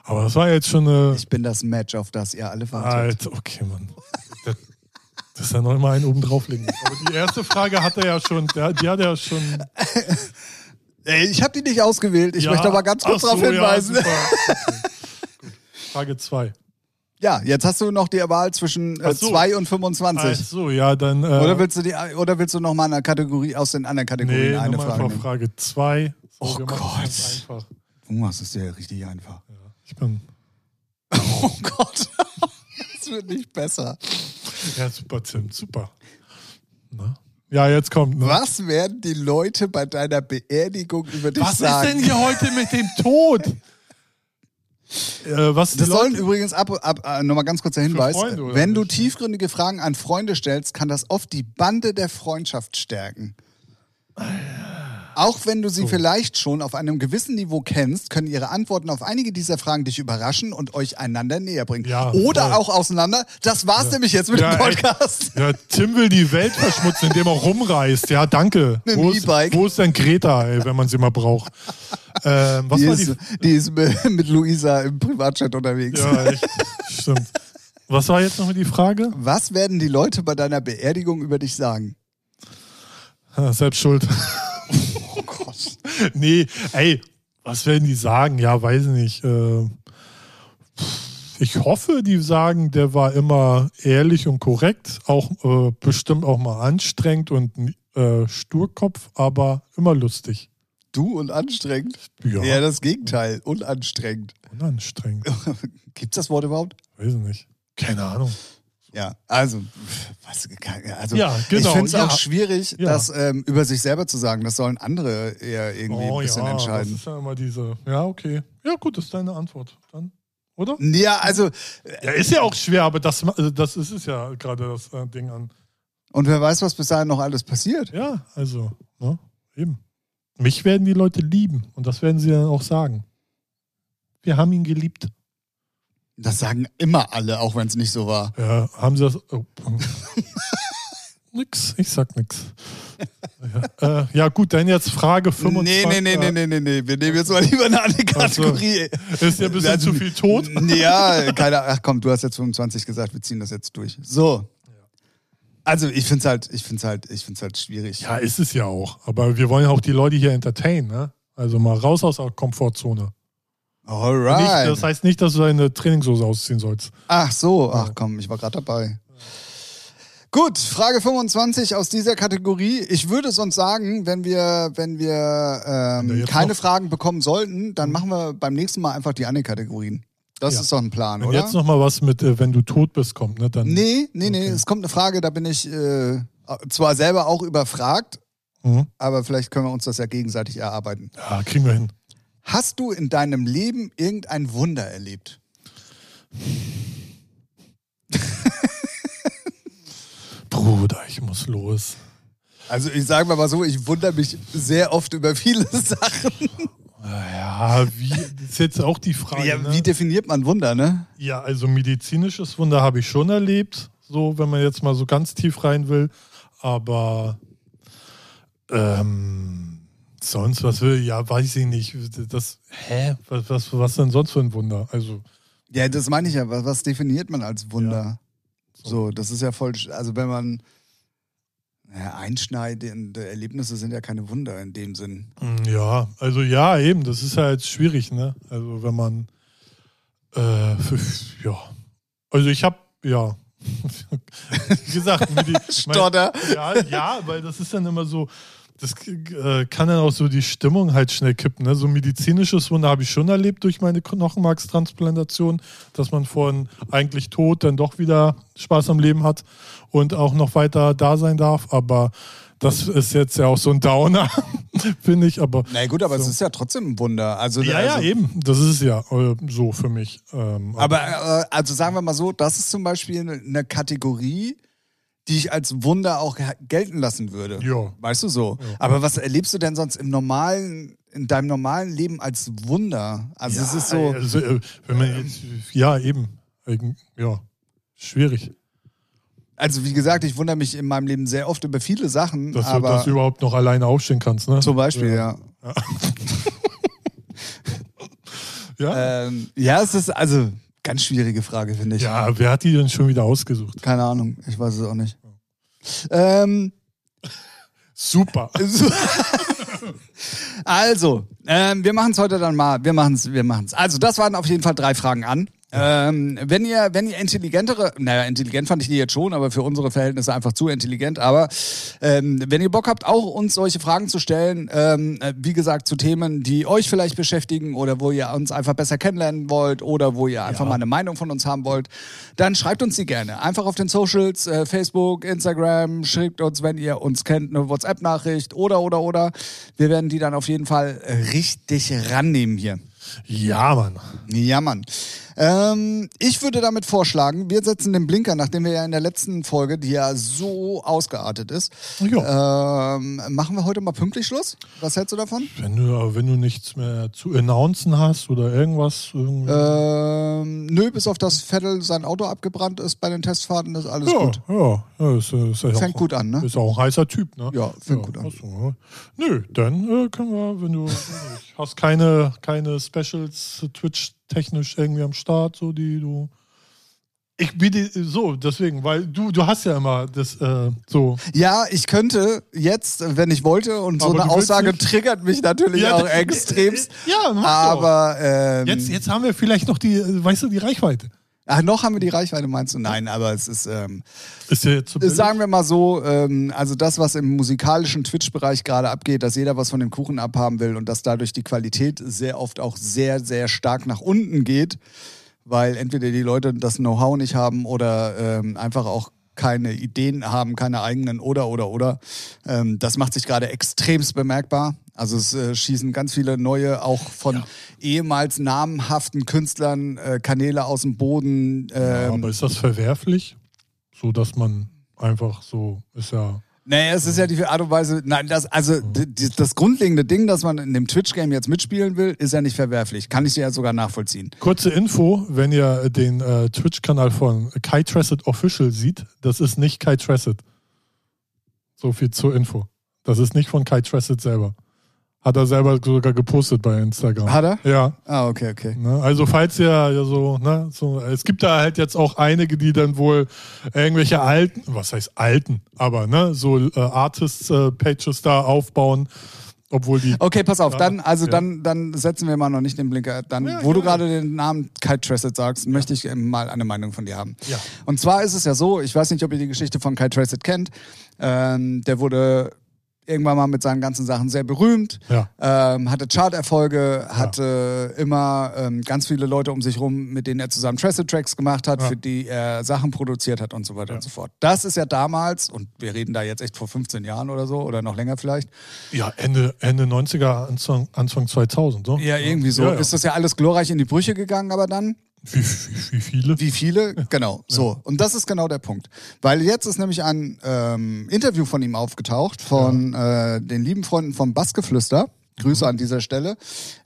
Aber das war jetzt schon eine. Ich bin das Match, auf das ihr alle wartet. Alter, okay, Mann. Das, das ist ja noch immer einen oben drauflegen. Aber die erste Frage hat er ja schon, der, die hat er ja schon. Ey, ich habe die nicht ausgewählt. Ich ja, möchte aber ganz kurz so, darauf hinweisen. Ja, Ja, okay. Frage 2. jetzt hast du noch die Wahl zwischen Ach äh, so. 2 und 25. Ach so, ja, dann. Äh, Oder willst du die, oder willst du noch mal eine Kategorie aus den anderen Kategorien nee, eine Frage einfach? Frage 2. So, Oh Gott. das. Du machst es ja richtig einfach. Ich bin. Oh Gott. Es wird nicht besser. Ja, super, Tim, super. Na? Ja, jetzt kommt. Ne? Was werden die Leute bei deiner Beerdigung über dich Was sagen? ist denn hier heute mit dem Tod? äh, was Das sollen übrigens ab, ab äh, nochmal ganz kurzer Hinweis. Freunde, wenn du nicht? tiefgründige Fragen an Freunde stellst, kann das oft die Bande der Freundschaft stärken. Auch wenn du sie vielleicht schon auf einem gewissen Niveau kennst, können ihre Antworten auf einige dieser Fragen dich überraschen und euch einander näher bringen. Ja, Oder voll. auch auseinander. Das war's nämlich jetzt mit Ja, dem. Podcast. Ja, Tim will die Welt verschmutzen, indem er rumreist. Ja, danke. Mit Wo ist, wo ist denn Greta, ey, wenn man sie mal braucht? Ähm, was Die war ist, die? ist mit Luisa im Privatchat unterwegs. Ja, echt. Stimmt. Was war jetzt nochmal die Frage? Was werden die Leute bei deiner Beerdigung über dich sagen? Ja, selbst schuld. Nee, ey, was werden die sagen? Ja, weiß ich nicht. Äh, ich hoffe, die sagen, der war immer ehrlich und korrekt, auch äh, bestimmt auch mal anstrengend und äh, Sturkopf, aber immer lustig. Du und anstrengend? Ja, Ja, das Gegenteil. Unanstrengend. unanstrengend. Gibt's das Wort überhaupt? Weiß ich nicht. Keine Ahnung. Ja, also, was, also Ja, genau, ich finde es ja. auch schwierig, Ja. das ähm, über sich selber zu sagen. Das sollen andere eher irgendwie ein bisschen Oh ja, entscheiden. das ist ja immer diese. Ja, okay. Ja, gut, das ist deine Antwort. Dann, oder? Ja, also, Ja, ist ja auch schwer, aber das, also das ist es ja gerade das äh, Ding an. und wer weiß, was bis dahin noch alles passiert. Ja, also, ne? Eben. Mich werden die Leute lieben und das werden sie dann auch sagen. Wir haben ihn geliebt. Das sagen immer alle, auch wenn es nicht so war. Ja, haben sie das. Oh. nix, ich sag nix. Ja, äh, ja, gut, dann jetzt Frage 25. Nee, nee, nee, nee, nee, nee, nee. Wir nehmen jetzt mal lieber eine andere Kategorie. Ist ja ein bisschen Also, zu viel tot. Ja, keine Ach komm, du hast jetzt 25 gesagt, wir ziehen das jetzt durch. So. Also ich finde es halt, ich finde halt, ich finde halt schwierig. Ja, ist es ja auch. Aber wir wollen ja auch die Leute hier entertainen, ne? Also mal raus aus der Komfortzone. Nicht, Alright. das heißt nicht, dass du deine Trainingshose ausziehen sollst. Ach so, ach komm, ich war gerade dabei. Gut, Frage 25 aus dieser Kategorie. Ich würde sonst sagen, wenn wir, wenn wir ähm, jetzt keine noch- Fragen bekommen sollten, dann machen wir beim nächsten Mal einfach die anderen Kategorien. Das Ja. ist doch ein Plan, Wenn oder? jetzt noch mal was mit, äh, wenn du tot bist, kommt, ne? Dann, nee, nee, nee. Okay. Es kommt eine Frage, da bin ich äh, zwar selber auch überfragt, Mhm. aber vielleicht können wir uns das ja gegenseitig erarbeiten. Ja, kriegen wir hin. Hast du in deinem Leben irgendein Wunder erlebt? Bruder, ich muss los. Also ich sage mal so, ich wundere mich sehr oft über viele Sachen. Ja, wie, das ist jetzt auch die Frage. Ja, ne? wie definiert man Wunder, ne? Ja, also medizinisches Wunder habe ich schon erlebt, so wenn man jetzt mal so ganz tief rein will. Aber ähm, sonst, was will, ja, weiß ich nicht. Das, hä? Was, was, was denn sonst für ein Wunder? Also, Ja, das meine ich ja. Was, was definiert man als Wunder? So, das ist ja voll. Also wenn man ja, einschneidende Erlebnisse sind ja keine Wunder in dem Sinn. mm, ja, also ja, eben, das ist halt schwierig, ne? Also wenn man äh, für, ja. Also ich habe, ja. Wie gesagt, mein- Stotter. Ja, ja, weil das ist dann immer so, das äh, kann dann auch so die Stimmung halt schnell kippen. Ne? So medizinisches Wunder habe ich schon erlebt durch meine Knochenmarkstransplantation, dass man von eigentlich tot dann doch wieder Spaß am Leben hat und auch noch weiter da sein darf. Aber Das ist jetzt ja auch so ein Downer, finde ich, aber. Na gut, aber so. es ist ja trotzdem ein Wunder. Also, Ja, ja, also, eben. Das ist ja äh, so für mich. Ähm, Aber äh, also sagen wir mal so, das ist zum Beispiel eine Kategorie, die ich als Wunder auch ge- gelten lassen würde. Ja. Weißt du so? Aber was erlebst du denn sonst im normalen, in deinem normalen Leben als Wunder? Also es ist so. Also, äh, wenn man jetzt, ja, eben. Ja, schwierig. Also wie gesagt, ich wundere mich in meinem Leben sehr oft über viele Sachen, Dass, du, aber dass du überhaupt noch alleine aufstehen kannst, ne? zum Beispiel, ja. Ja, Ähm, ja, es ist also ganz schwierige Frage, finde ich. ja wer hat die denn schon wieder ausgesucht? Keine Ahnung, ich weiß es auch nicht. Ähm, Super. Also, ähm, wir machen es heute dann mal. Wir machen es, wir machen es. Also, das waren auf jeden Fall drei Fragen an. Ähm, wenn ihr, wenn ihr intelligentere, naja, intelligent fand ich die jetzt schon, aber für unsere Verhältnisse einfach zu intelligent. Aber ähm, wenn ihr Bock habt, auch uns solche Fragen zu stellen, ähm, äh, wie gesagt, zu Themen, die euch vielleicht beschäftigen oder wo ihr uns einfach besser kennenlernen wollt oder wo ihr einfach mal eine Meinung von uns haben wollt, dann schreibt uns die gerne. Einfach auf den Socials, äh, Facebook, Instagram, schreibt uns, wenn ihr uns kennt, eine WhatsApp-Nachricht oder, oder, oder. Wir werden die dann auf jeden Fall richtig rannehmen hier. Ja, Mann. Ja, Mann. Ähm, ich würde damit vorschlagen, wir setzen den Blinker, nachdem wir ja in der letzten Folge, die ja so ausgeartet ist, Ja. ähm, machen wir heute mal pünktlich Schluss. Was hältst du davon? Wenn du, wenn du nichts mehr zu announcen hast oder irgendwas. Ähm, nö, bis auf das Vettel sein Auto abgebrannt ist bei den Testfahrten, ist alles ja, gut. ja, ja, ist, ist ja Fängt auch, gut an, ne? Ist auch ein heißer Typ, ne? Ja, fängt gut an. ach so, ja. Nö, dann äh, können wir, wenn du hast keine, keine Specials äh, Twitch-technisch irgendwie am Start, so die du. Ich biete so, deswegen, weil du, du hast ja immer das äh, so. Ja, ich könnte jetzt, wenn ich wollte, und so Aber eine Aussage nicht? triggert mich natürlich Ja, auch extremst. ja, aber ähm, Jetzt, jetzt haben wir vielleicht noch die, äh, weißt du, die Reichweite. Ach, noch haben wir die Reichweite, meinst du? Nein, aber es ist, ähm, Ist ja jetzt so billig. sagen wir mal so, ähm, also das, was im musikalischen Twitch-Bereich gerade abgeht, dass jeder was von dem Kuchen abhaben will und dass dadurch die Qualität sehr oft auch sehr, sehr stark nach unten geht, weil entweder die Leute das Know-how nicht haben oder ähm, einfach auch keine Ideen haben, keine eigenen oder oder oder. Ähm, das macht sich gerade extremst bemerkbar. Also es äh, schießen ganz viele neue, auch von ehemals namhaften Künstlern äh, Kanäle aus dem Boden. Ja, Ähm, aber ist das verwerflich? So dass man einfach so ist ja. Naja, es ist ja die Art und Weise, nein, das, also d- d- das grundlegende Ding, dass man in dem Twitch-Game jetzt mitspielen will, ist ja nicht verwerflich. Kann ich dir ja sogar nachvollziehen. Kurze Info, wenn ihr den äh, Twitch-Kanal von Kai Tressett Official sieht, das ist nicht Kai Tressett. So viel zur Info. Das ist nicht von Kai Tressett selber. Hat er selber sogar gepostet bei Instagram. Hat er? Ja. Ah, okay, okay. Ne? Also falls ihr ja so, ne, so, es gibt da halt jetzt auch einige, die dann wohl irgendwelche alten, was heißt alten, aber ne, so äh, Artist-Pages da aufbauen, obwohl die Okay, pass auf, Ja, dann, also ja. dann, dann setzen wir mal noch nicht den Blinker. Dann, Ja, wo du gerade den Namen Kite Tracet sagst, möchte ich ähm, mal eine Meinung von dir haben. Ja. Und zwar ist es ja so, ich weiß nicht, ob ihr die Geschichte von Kite Tracet kennt. Ähm, der wurde irgendwann mal mit seinen ganzen Sachen sehr berühmt. Ja. Ähm, hatte Charterfolge, hatte immer ähm, ganz viele Leute um sich rum, mit denen er zusammen Tracet-Tracks gemacht hat, Ja. für die er Sachen produziert hat und so weiter und so fort. Das ist ja damals, und wir reden da jetzt echt vor 15 Jahren oder so, oder noch länger vielleicht, Ja, Ende, Ende 90er, Anfang, Anfang 2000. So. Ja, irgendwie so. Ja, ja. Ist das ja alles glorreich in die Brüche gegangen, aber dann? Wie, wie, viele? Wie viele? Genau, so. Und das ist genau der Punkt. Weil jetzt ist nämlich ein ähm, Interview von ihm aufgetaucht, von äh, den lieben Freunden vom Bassgeflüster. Grüße Mhm. an dieser Stelle.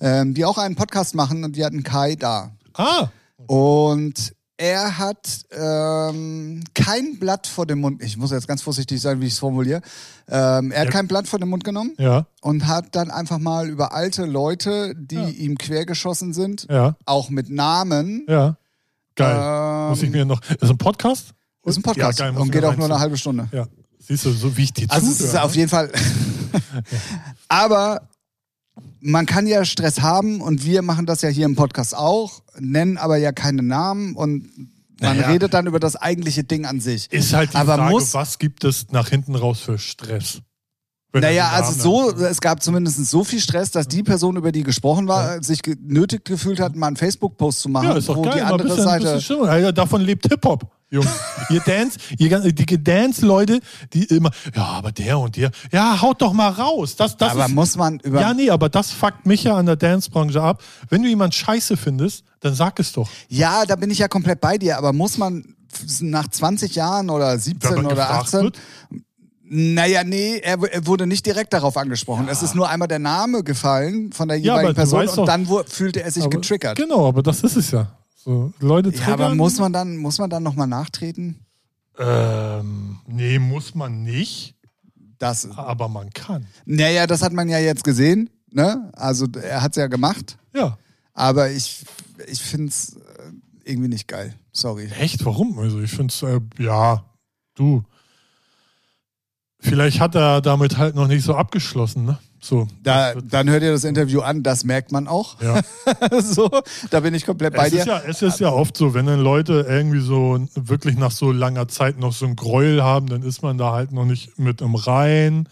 Ähm, die auch einen Podcast machen und die hatten Kai da. Ah, Und er hat ähm, kein Blatt vor dem Mund, ich muss jetzt ganz vorsichtig sein, wie ich es formuliere. Ähm, er hat Ja. kein Blatt vor dem Mund genommen ja, und hat dann einfach mal über alte Leute, die ihm quergeschossen sind, ja, auch mit Namen. ja. Geil. Ähm, muss ich mir noch. Ist ein Podcast? ist ein Podcast Ja, geil, und geht auch nur eine halbe Stunde. Ja. Siehst du, so wie ich die Also es ist auf jeden Fall. Aber man kann ja Stress haben und wir machen das ja hier im Podcast auch, nennen aber ja keine Namen und man Naja. redet dann über das eigentliche Ding an sich. Ist halt die aber Frage, muss- was gibt es nach hinten raus für Stress? Wenn Naja, also so, nennt. es gab zumindest so viel Stress, dass die Person, über die gesprochen war, sich genötigt gefühlt hat, mal einen Facebook-Post zu machen, Ja, ist doch wo geil. die andere bisschen, Seite. bisschen ja, davon lebt Hip-Hop. Jungs. ihr Dance, ihr, die Dance-Leute, die immer, ja, aber der und der, ja, haut doch mal raus. Das, das Aber ist, muss man über. ja, nee, aber das fuckt mich ja an der Dance-Branche ab. Wenn du jemand scheiße findest, dann sag es doch. Ja, da bin ich ja komplett bei dir, aber muss man nach 20 Jahren oder 17 Wenn man oder gefragt 18. wird. Naja, nee, er, er wurde nicht direkt darauf angesprochen. Es ist nur einmal der Name gefallen von der Ja, jeweiligen du Person und doch- dann fühlte er sich Aber- getriggert. Genau, aber das ist es ja. So, Leute Ja, aber muss man dann, muss man dann nochmal nachtreten? Ähm, nee, muss man nicht, Das, aber man kann. naja, das hat man ja jetzt gesehen, ne? Also er hat's ja gemacht, Ja. aber ich, ich find's äh, irgendwie nicht geil. Sorry. Echt? Warum? Also ich finde es, äh, ja, du. Vielleicht hat er damit halt noch nicht so abgeschlossen, ne? So. Da, dann hört ihr das Interview an, das merkt man auch. ja. so, da bin ich komplett bei es, dir. ist ja, es ist ja oft so, wenn dann Leute irgendwie so wirklich nach so langer Zeit noch so ein Gräuel haben, dann ist man da halt noch nicht mit im Rein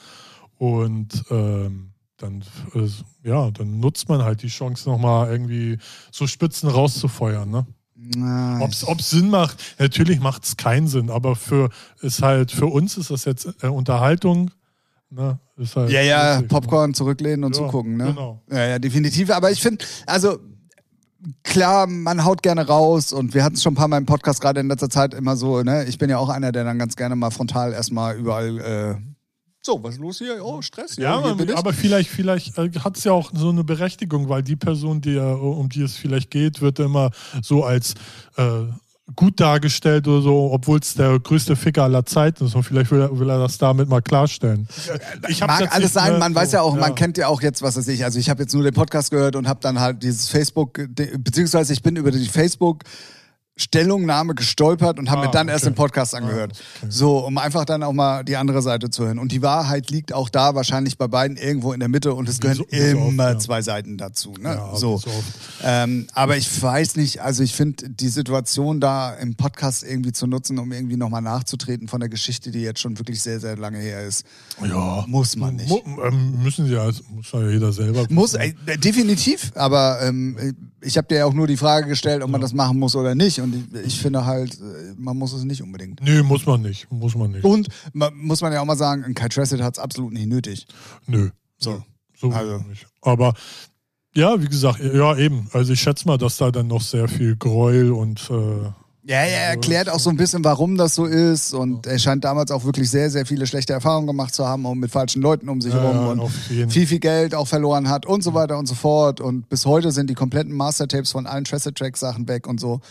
und ähm, dann, äh, ja, dann nutzt man halt die Chance nochmal irgendwie so Spitzen rauszufeuern, ne? Na, Ob es Sinn macht, natürlich macht es keinen Sinn, aber für ist halt, für uns ist das jetzt äh, Unterhaltung. Ne? Halt Ja, ja, lustig, Popcorn zurücklehnen und Ja, zugucken, ne? genau. Ja, ja, definitiv. Aber ich finde, also klar, man haut gerne raus und wir hatten es schon ein paar Mal im Podcast gerade in letzter Zeit immer so, ne? Ich bin ja auch einer, der dann ganz gerne mal frontal erstmal überall äh, so, was ist los hier? Oh, Stress. Ja, hier man, ich. aber vielleicht, vielleicht äh, hat es ja auch so eine Berechtigung, weil die Person, die, er- um die es vielleicht geht, wird immer so als äh, gut dargestellt oder so, obwohl es der größte Ficker aller Zeiten ist. Und vielleicht will er, will er das damit mal klarstellen. Ich hab's Mag alles sein, ne, man so, weiß ja auch, man ja. kennt ja auch jetzt, was weiß ich. Also ich habe jetzt nur den Podcast gehört und habe dann halt dieses Facebook, beziehungsweise ich bin über die Facebook Stellungnahme gestolpert und habe Ah, mir dann erst okay. den Podcast angehört. Ah, okay. So, um einfach dann auch mal die andere Seite zu hören. Und die Wahrheit liegt auch da wahrscheinlich bei beiden irgendwo in der Mitte und es gehören so- wie so oft, immer ja. zwei Seiten dazu. Ne? Ja, so. so. Ähm, aber ich weiß nicht, also ich finde die Situation da im Podcast irgendwie zu nutzen, um irgendwie nochmal nachzutreten von der Geschichte, die jetzt schon wirklich sehr, sehr lange her ist. Ja. Muss man nicht. Mu ähm, müssen sie ja, muss ja jeder selber. Muss, wissen. äh, definitiv, aber ähm, ich habe dir ja auch nur die Frage gestellt, ob man das machen muss oder nicht. Und ich, ich finde halt, äh, man muss es nicht unbedingt. Nö, muss man nicht. Muss man nicht. Und man, muss man ja auch mal sagen, ein Kai Tressett hat es absolut nicht nötig. Nö. So. So Also. nicht. Aber ja, wie gesagt, ja, eben. Also ich schätze mal, dass da dann noch sehr viel Gräuel und äh, Ja, er erklärt auch so ein bisschen, warum das so ist. Und er scheint damals auch wirklich sehr, sehr viele schlechte Erfahrungen gemacht zu haben und mit falschen Leuten um sich Ja, herum ja, und viel, viel Geld auch verloren hat und so weiter und so fort. Und bis heute sind die kompletten Mastertapes von allen Tressed-Track-Sachen weg und so.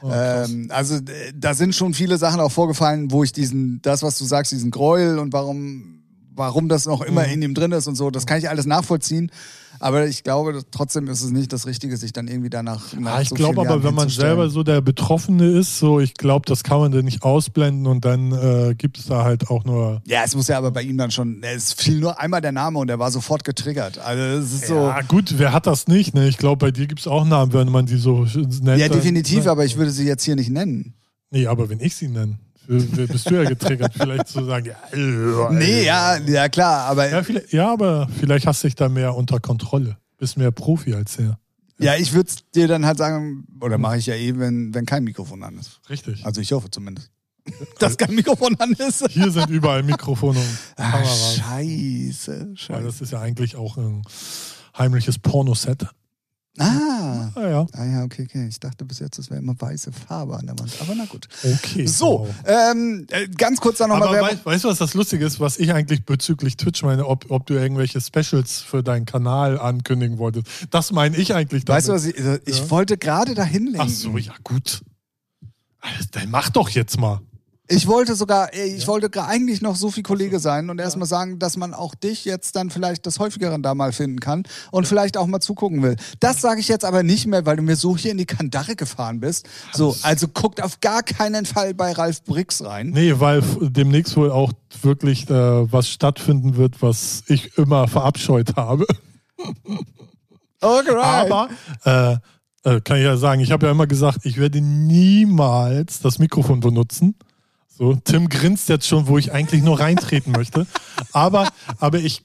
Oh, ähm, also äh, da sind schon viele Sachen auch vorgefallen, wo ich diesen, das, was du sagst, diesen Gräuel und warum, warum das noch immer Mhm. in ihm drin ist und so, das kann ich alles nachvollziehen. Aber ich glaube, trotzdem ist es nicht das Richtige, sich dann irgendwie danach. nach Ah, ich so glaube aber, Jahren wenn man selber so der Betroffene ist, so ich glaube, das kann man dann nicht ausblenden und dann äh, gibt es da halt auch nur. Ja, es muss ja aber bei ihm dann schon, es fiel nur einmal der Name und er war sofort getriggert. Also es ist so. Ja, gut, wer hat das nicht? Ne? Ich glaube, bei dir gibt es auch Namen, wenn man die so nennt. Ja, dann- definitiv, ne? aber ich würde sie jetzt hier nicht nennen. Nee, aber wenn ich sie nenne, bist du ja getriggert, vielleicht zu sagen, ja, äh, Nee, ja, ja klar, aber Ja, vielleicht, ja, aber vielleicht hast du dich da mehr unter Kontrolle. Bist mehr Profi als er. ja, ich würde dir dann halt sagen, oder mache ich ja eh, wenn, wenn kein Mikrofon an ist. Richtig. Also ich hoffe zumindest. Dass kein Mikrofon an ist. Hier sind überall Mikrofone und Ah, Kameras. scheiße, Weil scheiße. das ist ja eigentlich auch ein heimliches Pornoset. Ah. Ah ja. Ah ja, okay, okay. Ich dachte bis jetzt, es wäre immer weiße Farbe an der Wand. Aber na gut. Okay. So, wow. ähm, äh, ganz kurz dann nochmal Werbung. weißt, du, was das Lustige ist, was ich eigentlich bezüglich Twitch meine, ob, ob du irgendwelche Specials für deinen Kanal ankündigen wolltest? Das meine ich eigentlich damit. Weißt du, was ich, also ich Ja. wollte gerade dahin lenken. Ach so, ja gut. Dann mach doch jetzt mal. Ich wollte sogar, ey, ich wollte gra- eigentlich noch so viel Kollege sein und erstmal sagen, dass man auch dich jetzt dann vielleicht des Häufigeren da mal finden kann und vielleicht auch mal zugucken will. Das sage ich jetzt aber nicht mehr, weil du mir so hier in die Kandare gefahren bist. So, also guckt auf gar keinen Fall bei Ralf Brix rein. Nee, weil demnächst wohl auch wirklich äh, was stattfinden wird, was ich immer verabscheut habe. Alright. Aber äh, äh, kann ich ja sagen, ich habe ja immer gesagt, ich werde niemals das Mikrofon benutzen. So, Tim grinst jetzt schon, wo ich eigentlich nur reintreten möchte. Aber, aber ich,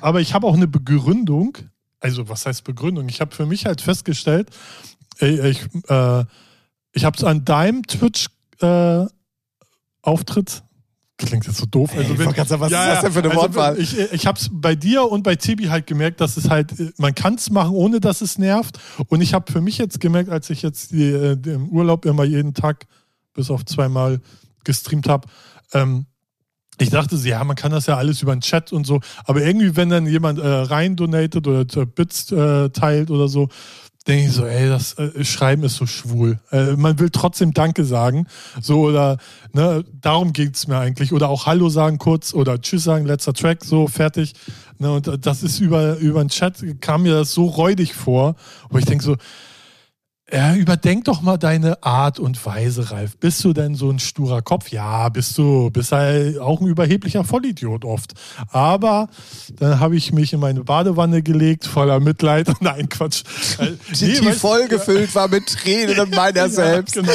aber ich habe auch eine Begründung. Also, was heißt Begründung? Ich habe für mich halt festgestellt, ey, ich, äh, ich habe es an deinem Twitch äh. Klingt jetzt so doof. Ey, ich wollte gerade sagen, was ist das denn für eine also Wortwahl? Ich, ich habe es bei dir und bei Tibi halt gemerkt, dass es halt, äh, man kann es machen, ohne dass es nervt. Und ich habe für mich jetzt gemerkt, als ich jetzt die, äh, im Urlaub immer jeden Tag bis auf zweimal gestreamt habe, ähm, ich dachte, ja, man kann das ja alles über den Chat und so, aber irgendwie, wenn dann jemand äh, rein donatet oder äh, Bits äh, teilt oder so, denke ich so, ey, das äh, Schreiben ist so schwul. Äh, man will trotzdem Danke sagen. So oder ne, darum geht's mir eigentlich. Oder auch Hallo sagen kurz oder Tschüss sagen, letzter Track, so fertig. Ne, und äh, das ist über, über den Chat, kam mir das so räudig vor. wo ich denke so, ja, überdenk doch mal deine Art und Weise, Ralf. Bist du denn so ein sturer Kopf? Ja, bist du. Bist halt auch ein überheblicher Vollidiot oft. Aber dann habe ich mich in meine Badewanne gelegt, voller Mitleid. Nein, Quatsch. Die, Nee, die weißt- voll gefüllt war mit Tränen meiner selbst. Ja, genau.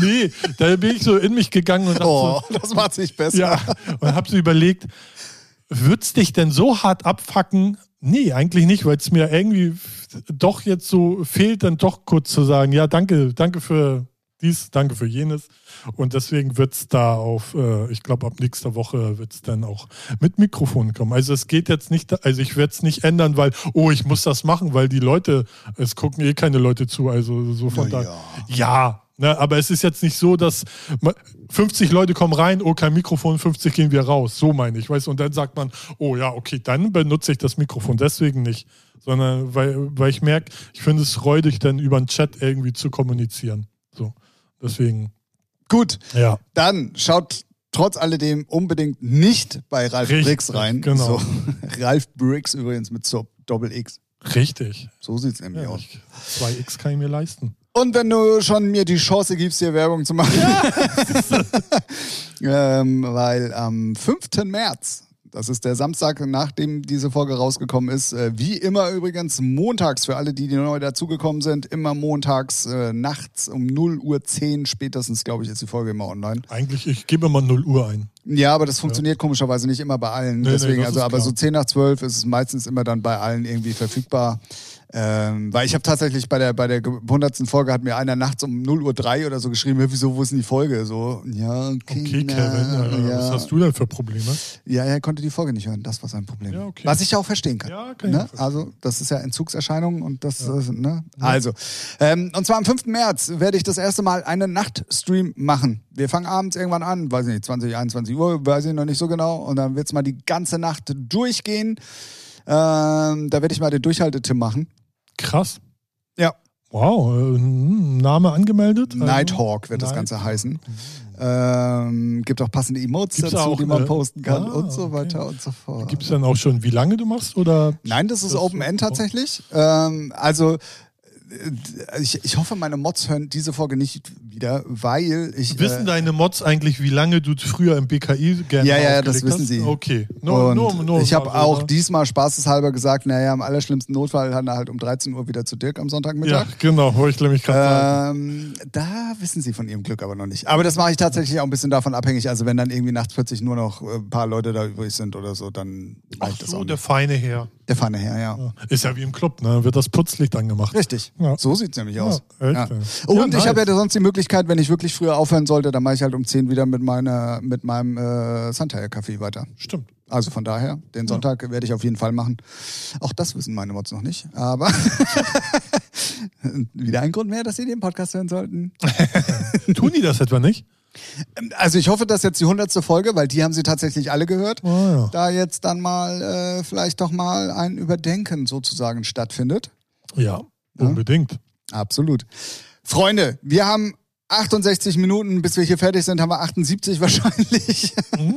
Nee, da bin ich so in mich gegangen und dachte Oh, so, das macht sich besser. ja, und habe so überlegt, wird's dich denn so hart abfacken? Nee, eigentlich nicht, weil es mir irgendwie doch jetzt so fehlt, dann doch kurz zu sagen, ja, danke, danke für dies, danke für jenes. Und deswegen wird's da auf, äh, ich glaube, ab nächster Woche wird's dann auch mit Mikrofon kommen. Also es geht jetzt nicht, also ich werde es nicht ändern, weil, oh, ich muss das machen, weil die Leute, es gucken eh keine Leute zu. Also so von Na da. Ja, ne, aber es ist jetzt nicht so, dass ma- 50 Leute kommen rein, oh, kein Mikrofon, 50 gehen wir raus. So meine ich, weißt du? Und dann sagt man, oh ja, okay, dann benutze ich das Mikrofon. Deswegen nicht. Sondern weil, weil ich merke, ich finde es räudig, dann über den Chat irgendwie zu kommunizieren. So. Deswegen, Gut, ja. dann schaut trotz alledem unbedingt nicht bei Ralf Richtig, Briggs rein. genau. So, Ralf Briggs übrigens mit so Doppel X. Richtig. So sieht's nämlich Ja, aus. ich, 2x kann ich mir leisten. Und wenn du schon mir die Chance gibst, hier Werbung zu machen. ähm, weil am 5. März, das ist der Samstag, nachdem diese Folge rausgekommen ist, äh, wie immer übrigens montags für alle, die, die neu dazugekommen sind, immer montags äh, nachts um 0 Uhr 10 spätestens, glaube ich, ist die Folge immer online. Eigentlich, ich gebe mal 0 Uhr ein. Ja, aber das funktioniert komischerweise nicht immer bei allen. Nee, nee, Deswegen, das also, aber klar. so 10 nach 12 ist es meistens immer dann bei allen irgendwie verfügbar. Ähm, weil ich habe tatsächlich bei der, bei der 100. Folge hat mir einer nachts um 0 Uhr 3 oder so geschrieben, "Hä, wieso, wo ist denn die Folge? So, ja, okay, Okay, Kevin, ja. was hast du denn für Probleme? Ja, er konnte die Folge nicht hören, das war sein Problem. Ja, okay. Was ich ja auch verstehen kann. Ja, kann ne? verstehen. Also, das ist ja Entzugserscheinungen und das, äh, ne? Also, ähm, und zwar am 5. März werde ich das erste Mal einen Nachtstream machen. Wir fangen abends irgendwann an, weiß ich nicht, 20, 21 Uhr, weiß ich noch nicht so genau. Und dann wird es mal die ganze Nacht durchgehen. Ähm, da werde ich mal den Durchhaltetipp machen. Krass. Ja. Wow, äh, hm, Name angemeldet? Also- Nighthawk wird das Night- Ganze heißen. Ähm, gibt auch passende Emotes Gibt's dazu, auch, die man äh, posten kann ah, und so okay. weiter und so fort. Gibt es dann auch schon, wie lange du machst? Oder? Nein, das ist Das- Open End tatsächlich. Ähm, also ich, ich hoffe, meine Mods hören diese Folge nicht wieder, weil ich. Wissen äh, deine Mods eigentlich, wie lange du früher im BKI gerne Ja, ja, das wissen hast? sie. Okay. Und nur, nur ich habe auch ne? diesmal spaßeshalber gesagt, naja, im allerschlimmsten Notfall hat er halt um 13 Uhr wieder zu Dirk am Ja, Sonntagmittag. genau, wollte ich nämlich gerade. Ähm, da wissen sie von ihrem Glück aber noch nicht. Aber das mache ich tatsächlich auch ein bisschen davon abhängig. Also wenn dann irgendwie nachts plötzlich nur noch äh, ein paar Leute da übrig sind oder so, dann Ach ich das so, auch der nicht. feine Herr. Der Pfanne her, ja. Ist ja wie im Club, ne? Wird das Putzlicht angemacht. Richtig. Ja. So sieht's nämlich aus. Ja, Ja. Und Ja, ich habe ja nice. sonst die Möglichkeit, wenn ich wirklich früher aufhören sollte, dann mache ich halt um 10 wieder mit, meiner, mit meinem äh, Santaya-Café weiter. Stimmt. Also von daher, den Sonntag werde ich auf jeden Fall machen. Auch das wissen meine Mods noch nicht, aber wieder ein Grund mehr, dass sie den Podcast hören sollten. Tun die das etwa nicht? Also ich hoffe, dass jetzt die hundertste Folge, weil die haben sie tatsächlich alle gehört, Oh, ja. da jetzt dann mal äh, vielleicht doch mal ein Überdenken sozusagen stattfindet. Ja, unbedingt. Absolut. Freunde, wir haben 68 Minuten, bis wir hier fertig sind, haben wir 78 wahrscheinlich. Hm,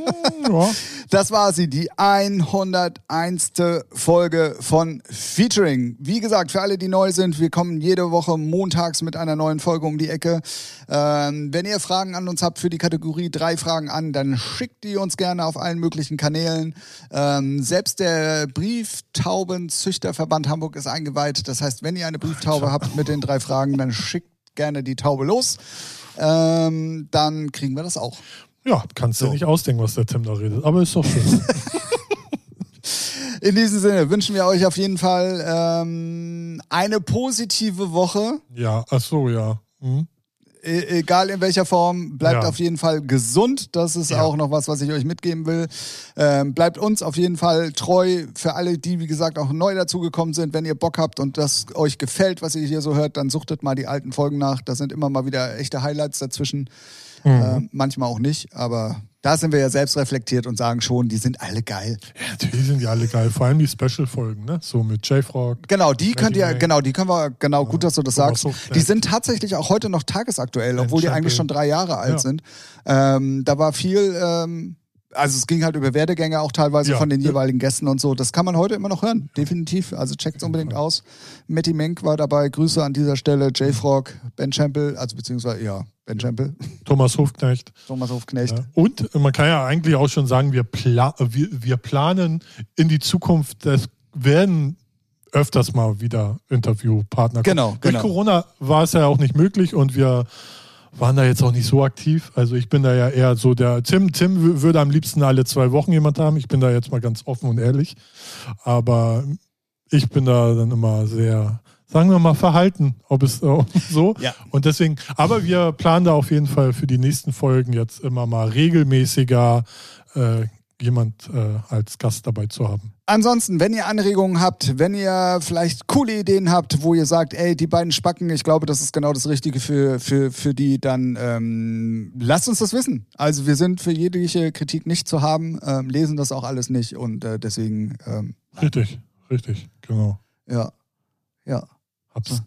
ja. Das war sie, die 101. Folge von Featuring. Wie gesagt, für alle, die neu sind, wir kommen jede Woche montags mit einer neuen Folge um die Ecke. Ähm, wenn ihr Fragen an uns habt für die Kategorie drei Fragen an, dann schickt die uns gerne auf allen möglichen Kanälen. Ähm, selbst der Brieftaubenzüchterverband Hamburg ist eingeweiht. Das heißt, wenn ihr eine Brieftaube habt mit den drei Fragen, dann schickt gerne die Taube los. Ähm, dann kriegen wir das auch. ja, kannst du So. nicht ausdenken, was der Tim da redet. Aber ist doch schön. In diesem Sinne wünschen wir euch auf jeden Fall ähm, eine positive Woche. ja, ach so, ja. Hm. E egal in welcher Form, bleibt Ja. auf jeden Fall gesund. Das ist Ja. auch noch was, was ich euch mitgeben will. Ähm, bleibt uns auf jeden Fall treu. Für alle, die, wie gesagt, auch neu dazugekommen sind, wenn ihr Bock habt und das euch gefällt, was ihr hier so hört, dann suchtet mal die alten Folgen nach. Da sind immer mal wieder echte Highlights dazwischen. Mhm. Äh, manchmal auch nicht, aber da sind wir ja selbst reflektiert und sagen schon, die sind alle geil. Ja, natürlich sind die alle geil. Vor allem die Special-Folgen, ne? So mit J-Frog. Genau, die könnt ihr, genau, die können wir, genau, gut, dass du das sagst. Hochstein. Die sind tatsächlich auch heute noch tagesaktuell, obwohl die eigentlich schon drei Jahre alt Ja. sind. Ähm, da war viel, ähm, also es ging halt über Werdegänge auch teilweise Ja. von den jeweiligen Gästen und so. Das kann man heute immer noch hören, definitiv. Also checkt's unbedingt aus. Matty Menk war dabei, Grüße an dieser Stelle, J-Frog, Ben Champel, also beziehungsweise, ja, Ben Champel, Thomas Hofknecht. Thomas Hofknecht. Ja. Und man kann ja eigentlich auch schon sagen, wir, pla wir, wir planen in die Zukunft, es werden öfters mal wieder Interviewpartner. kommen. Genau, Durch genau. Corona war es ja auch nicht möglich und wir waren da jetzt auch nicht so aktiv. Also ich bin da ja eher so der Tim. Tim wü- würde am liebsten alle zwei Wochen jemand haben. Ich bin da jetzt mal ganz offen und ehrlich. Aber ich bin da dann immer sehr, sagen wir mal, verhalten, ob es äh, so. Ja. Und deswegen, aber wir planen da auf jeden Fall für die nächsten Folgen jetzt immer mal regelmäßiger äh, jemand äh, als Gast dabei zu haben. Ansonsten, wenn ihr Anregungen habt, wenn ihr vielleicht coole Ideen habt, wo ihr sagt, ey, die beiden Spacken, ich glaube, das ist genau das Richtige für, für, für die, dann ähm, lasst uns das wissen. Also wir sind für jegliche Kritik nicht zu haben, ähm, lesen das auch alles nicht und äh, deswegen, ähm, Richtig, richtig, genau. ja, ja, Hab's,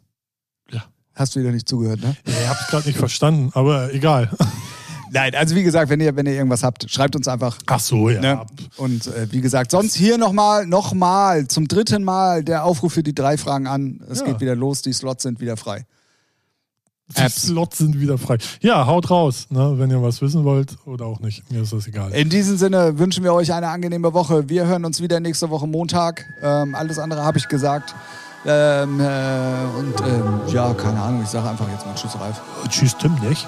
hast du wieder nicht zugehört, ne? ich hab's gerade nicht verstanden, aber egal. Nein, also wie gesagt, wenn ihr, wenn ihr irgendwas habt, schreibt uns einfach. Ach so, ja. Ne? Und äh, wie gesagt, sonst hier nochmal, nochmal, zum dritten Mal der Aufruf für die drei Fragen an. Es Ja. geht wieder los, die Slots sind wieder frei. Die Slots sind wieder frei. Ja, haut raus, ne, wenn ihr was wissen wollt oder auch nicht. Mir ist das egal. In diesem Sinne wünschen wir euch eine angenehme Woche. Wir hören uns wieder nächste Woche Montag. Ähm, alles andere habe ich gesagt. Ähm, äh, und ähm, ja, keine Ahnung, ich sage einfach jetzt mal Tschüss, Ralf. Tschüss, Tim, nicht?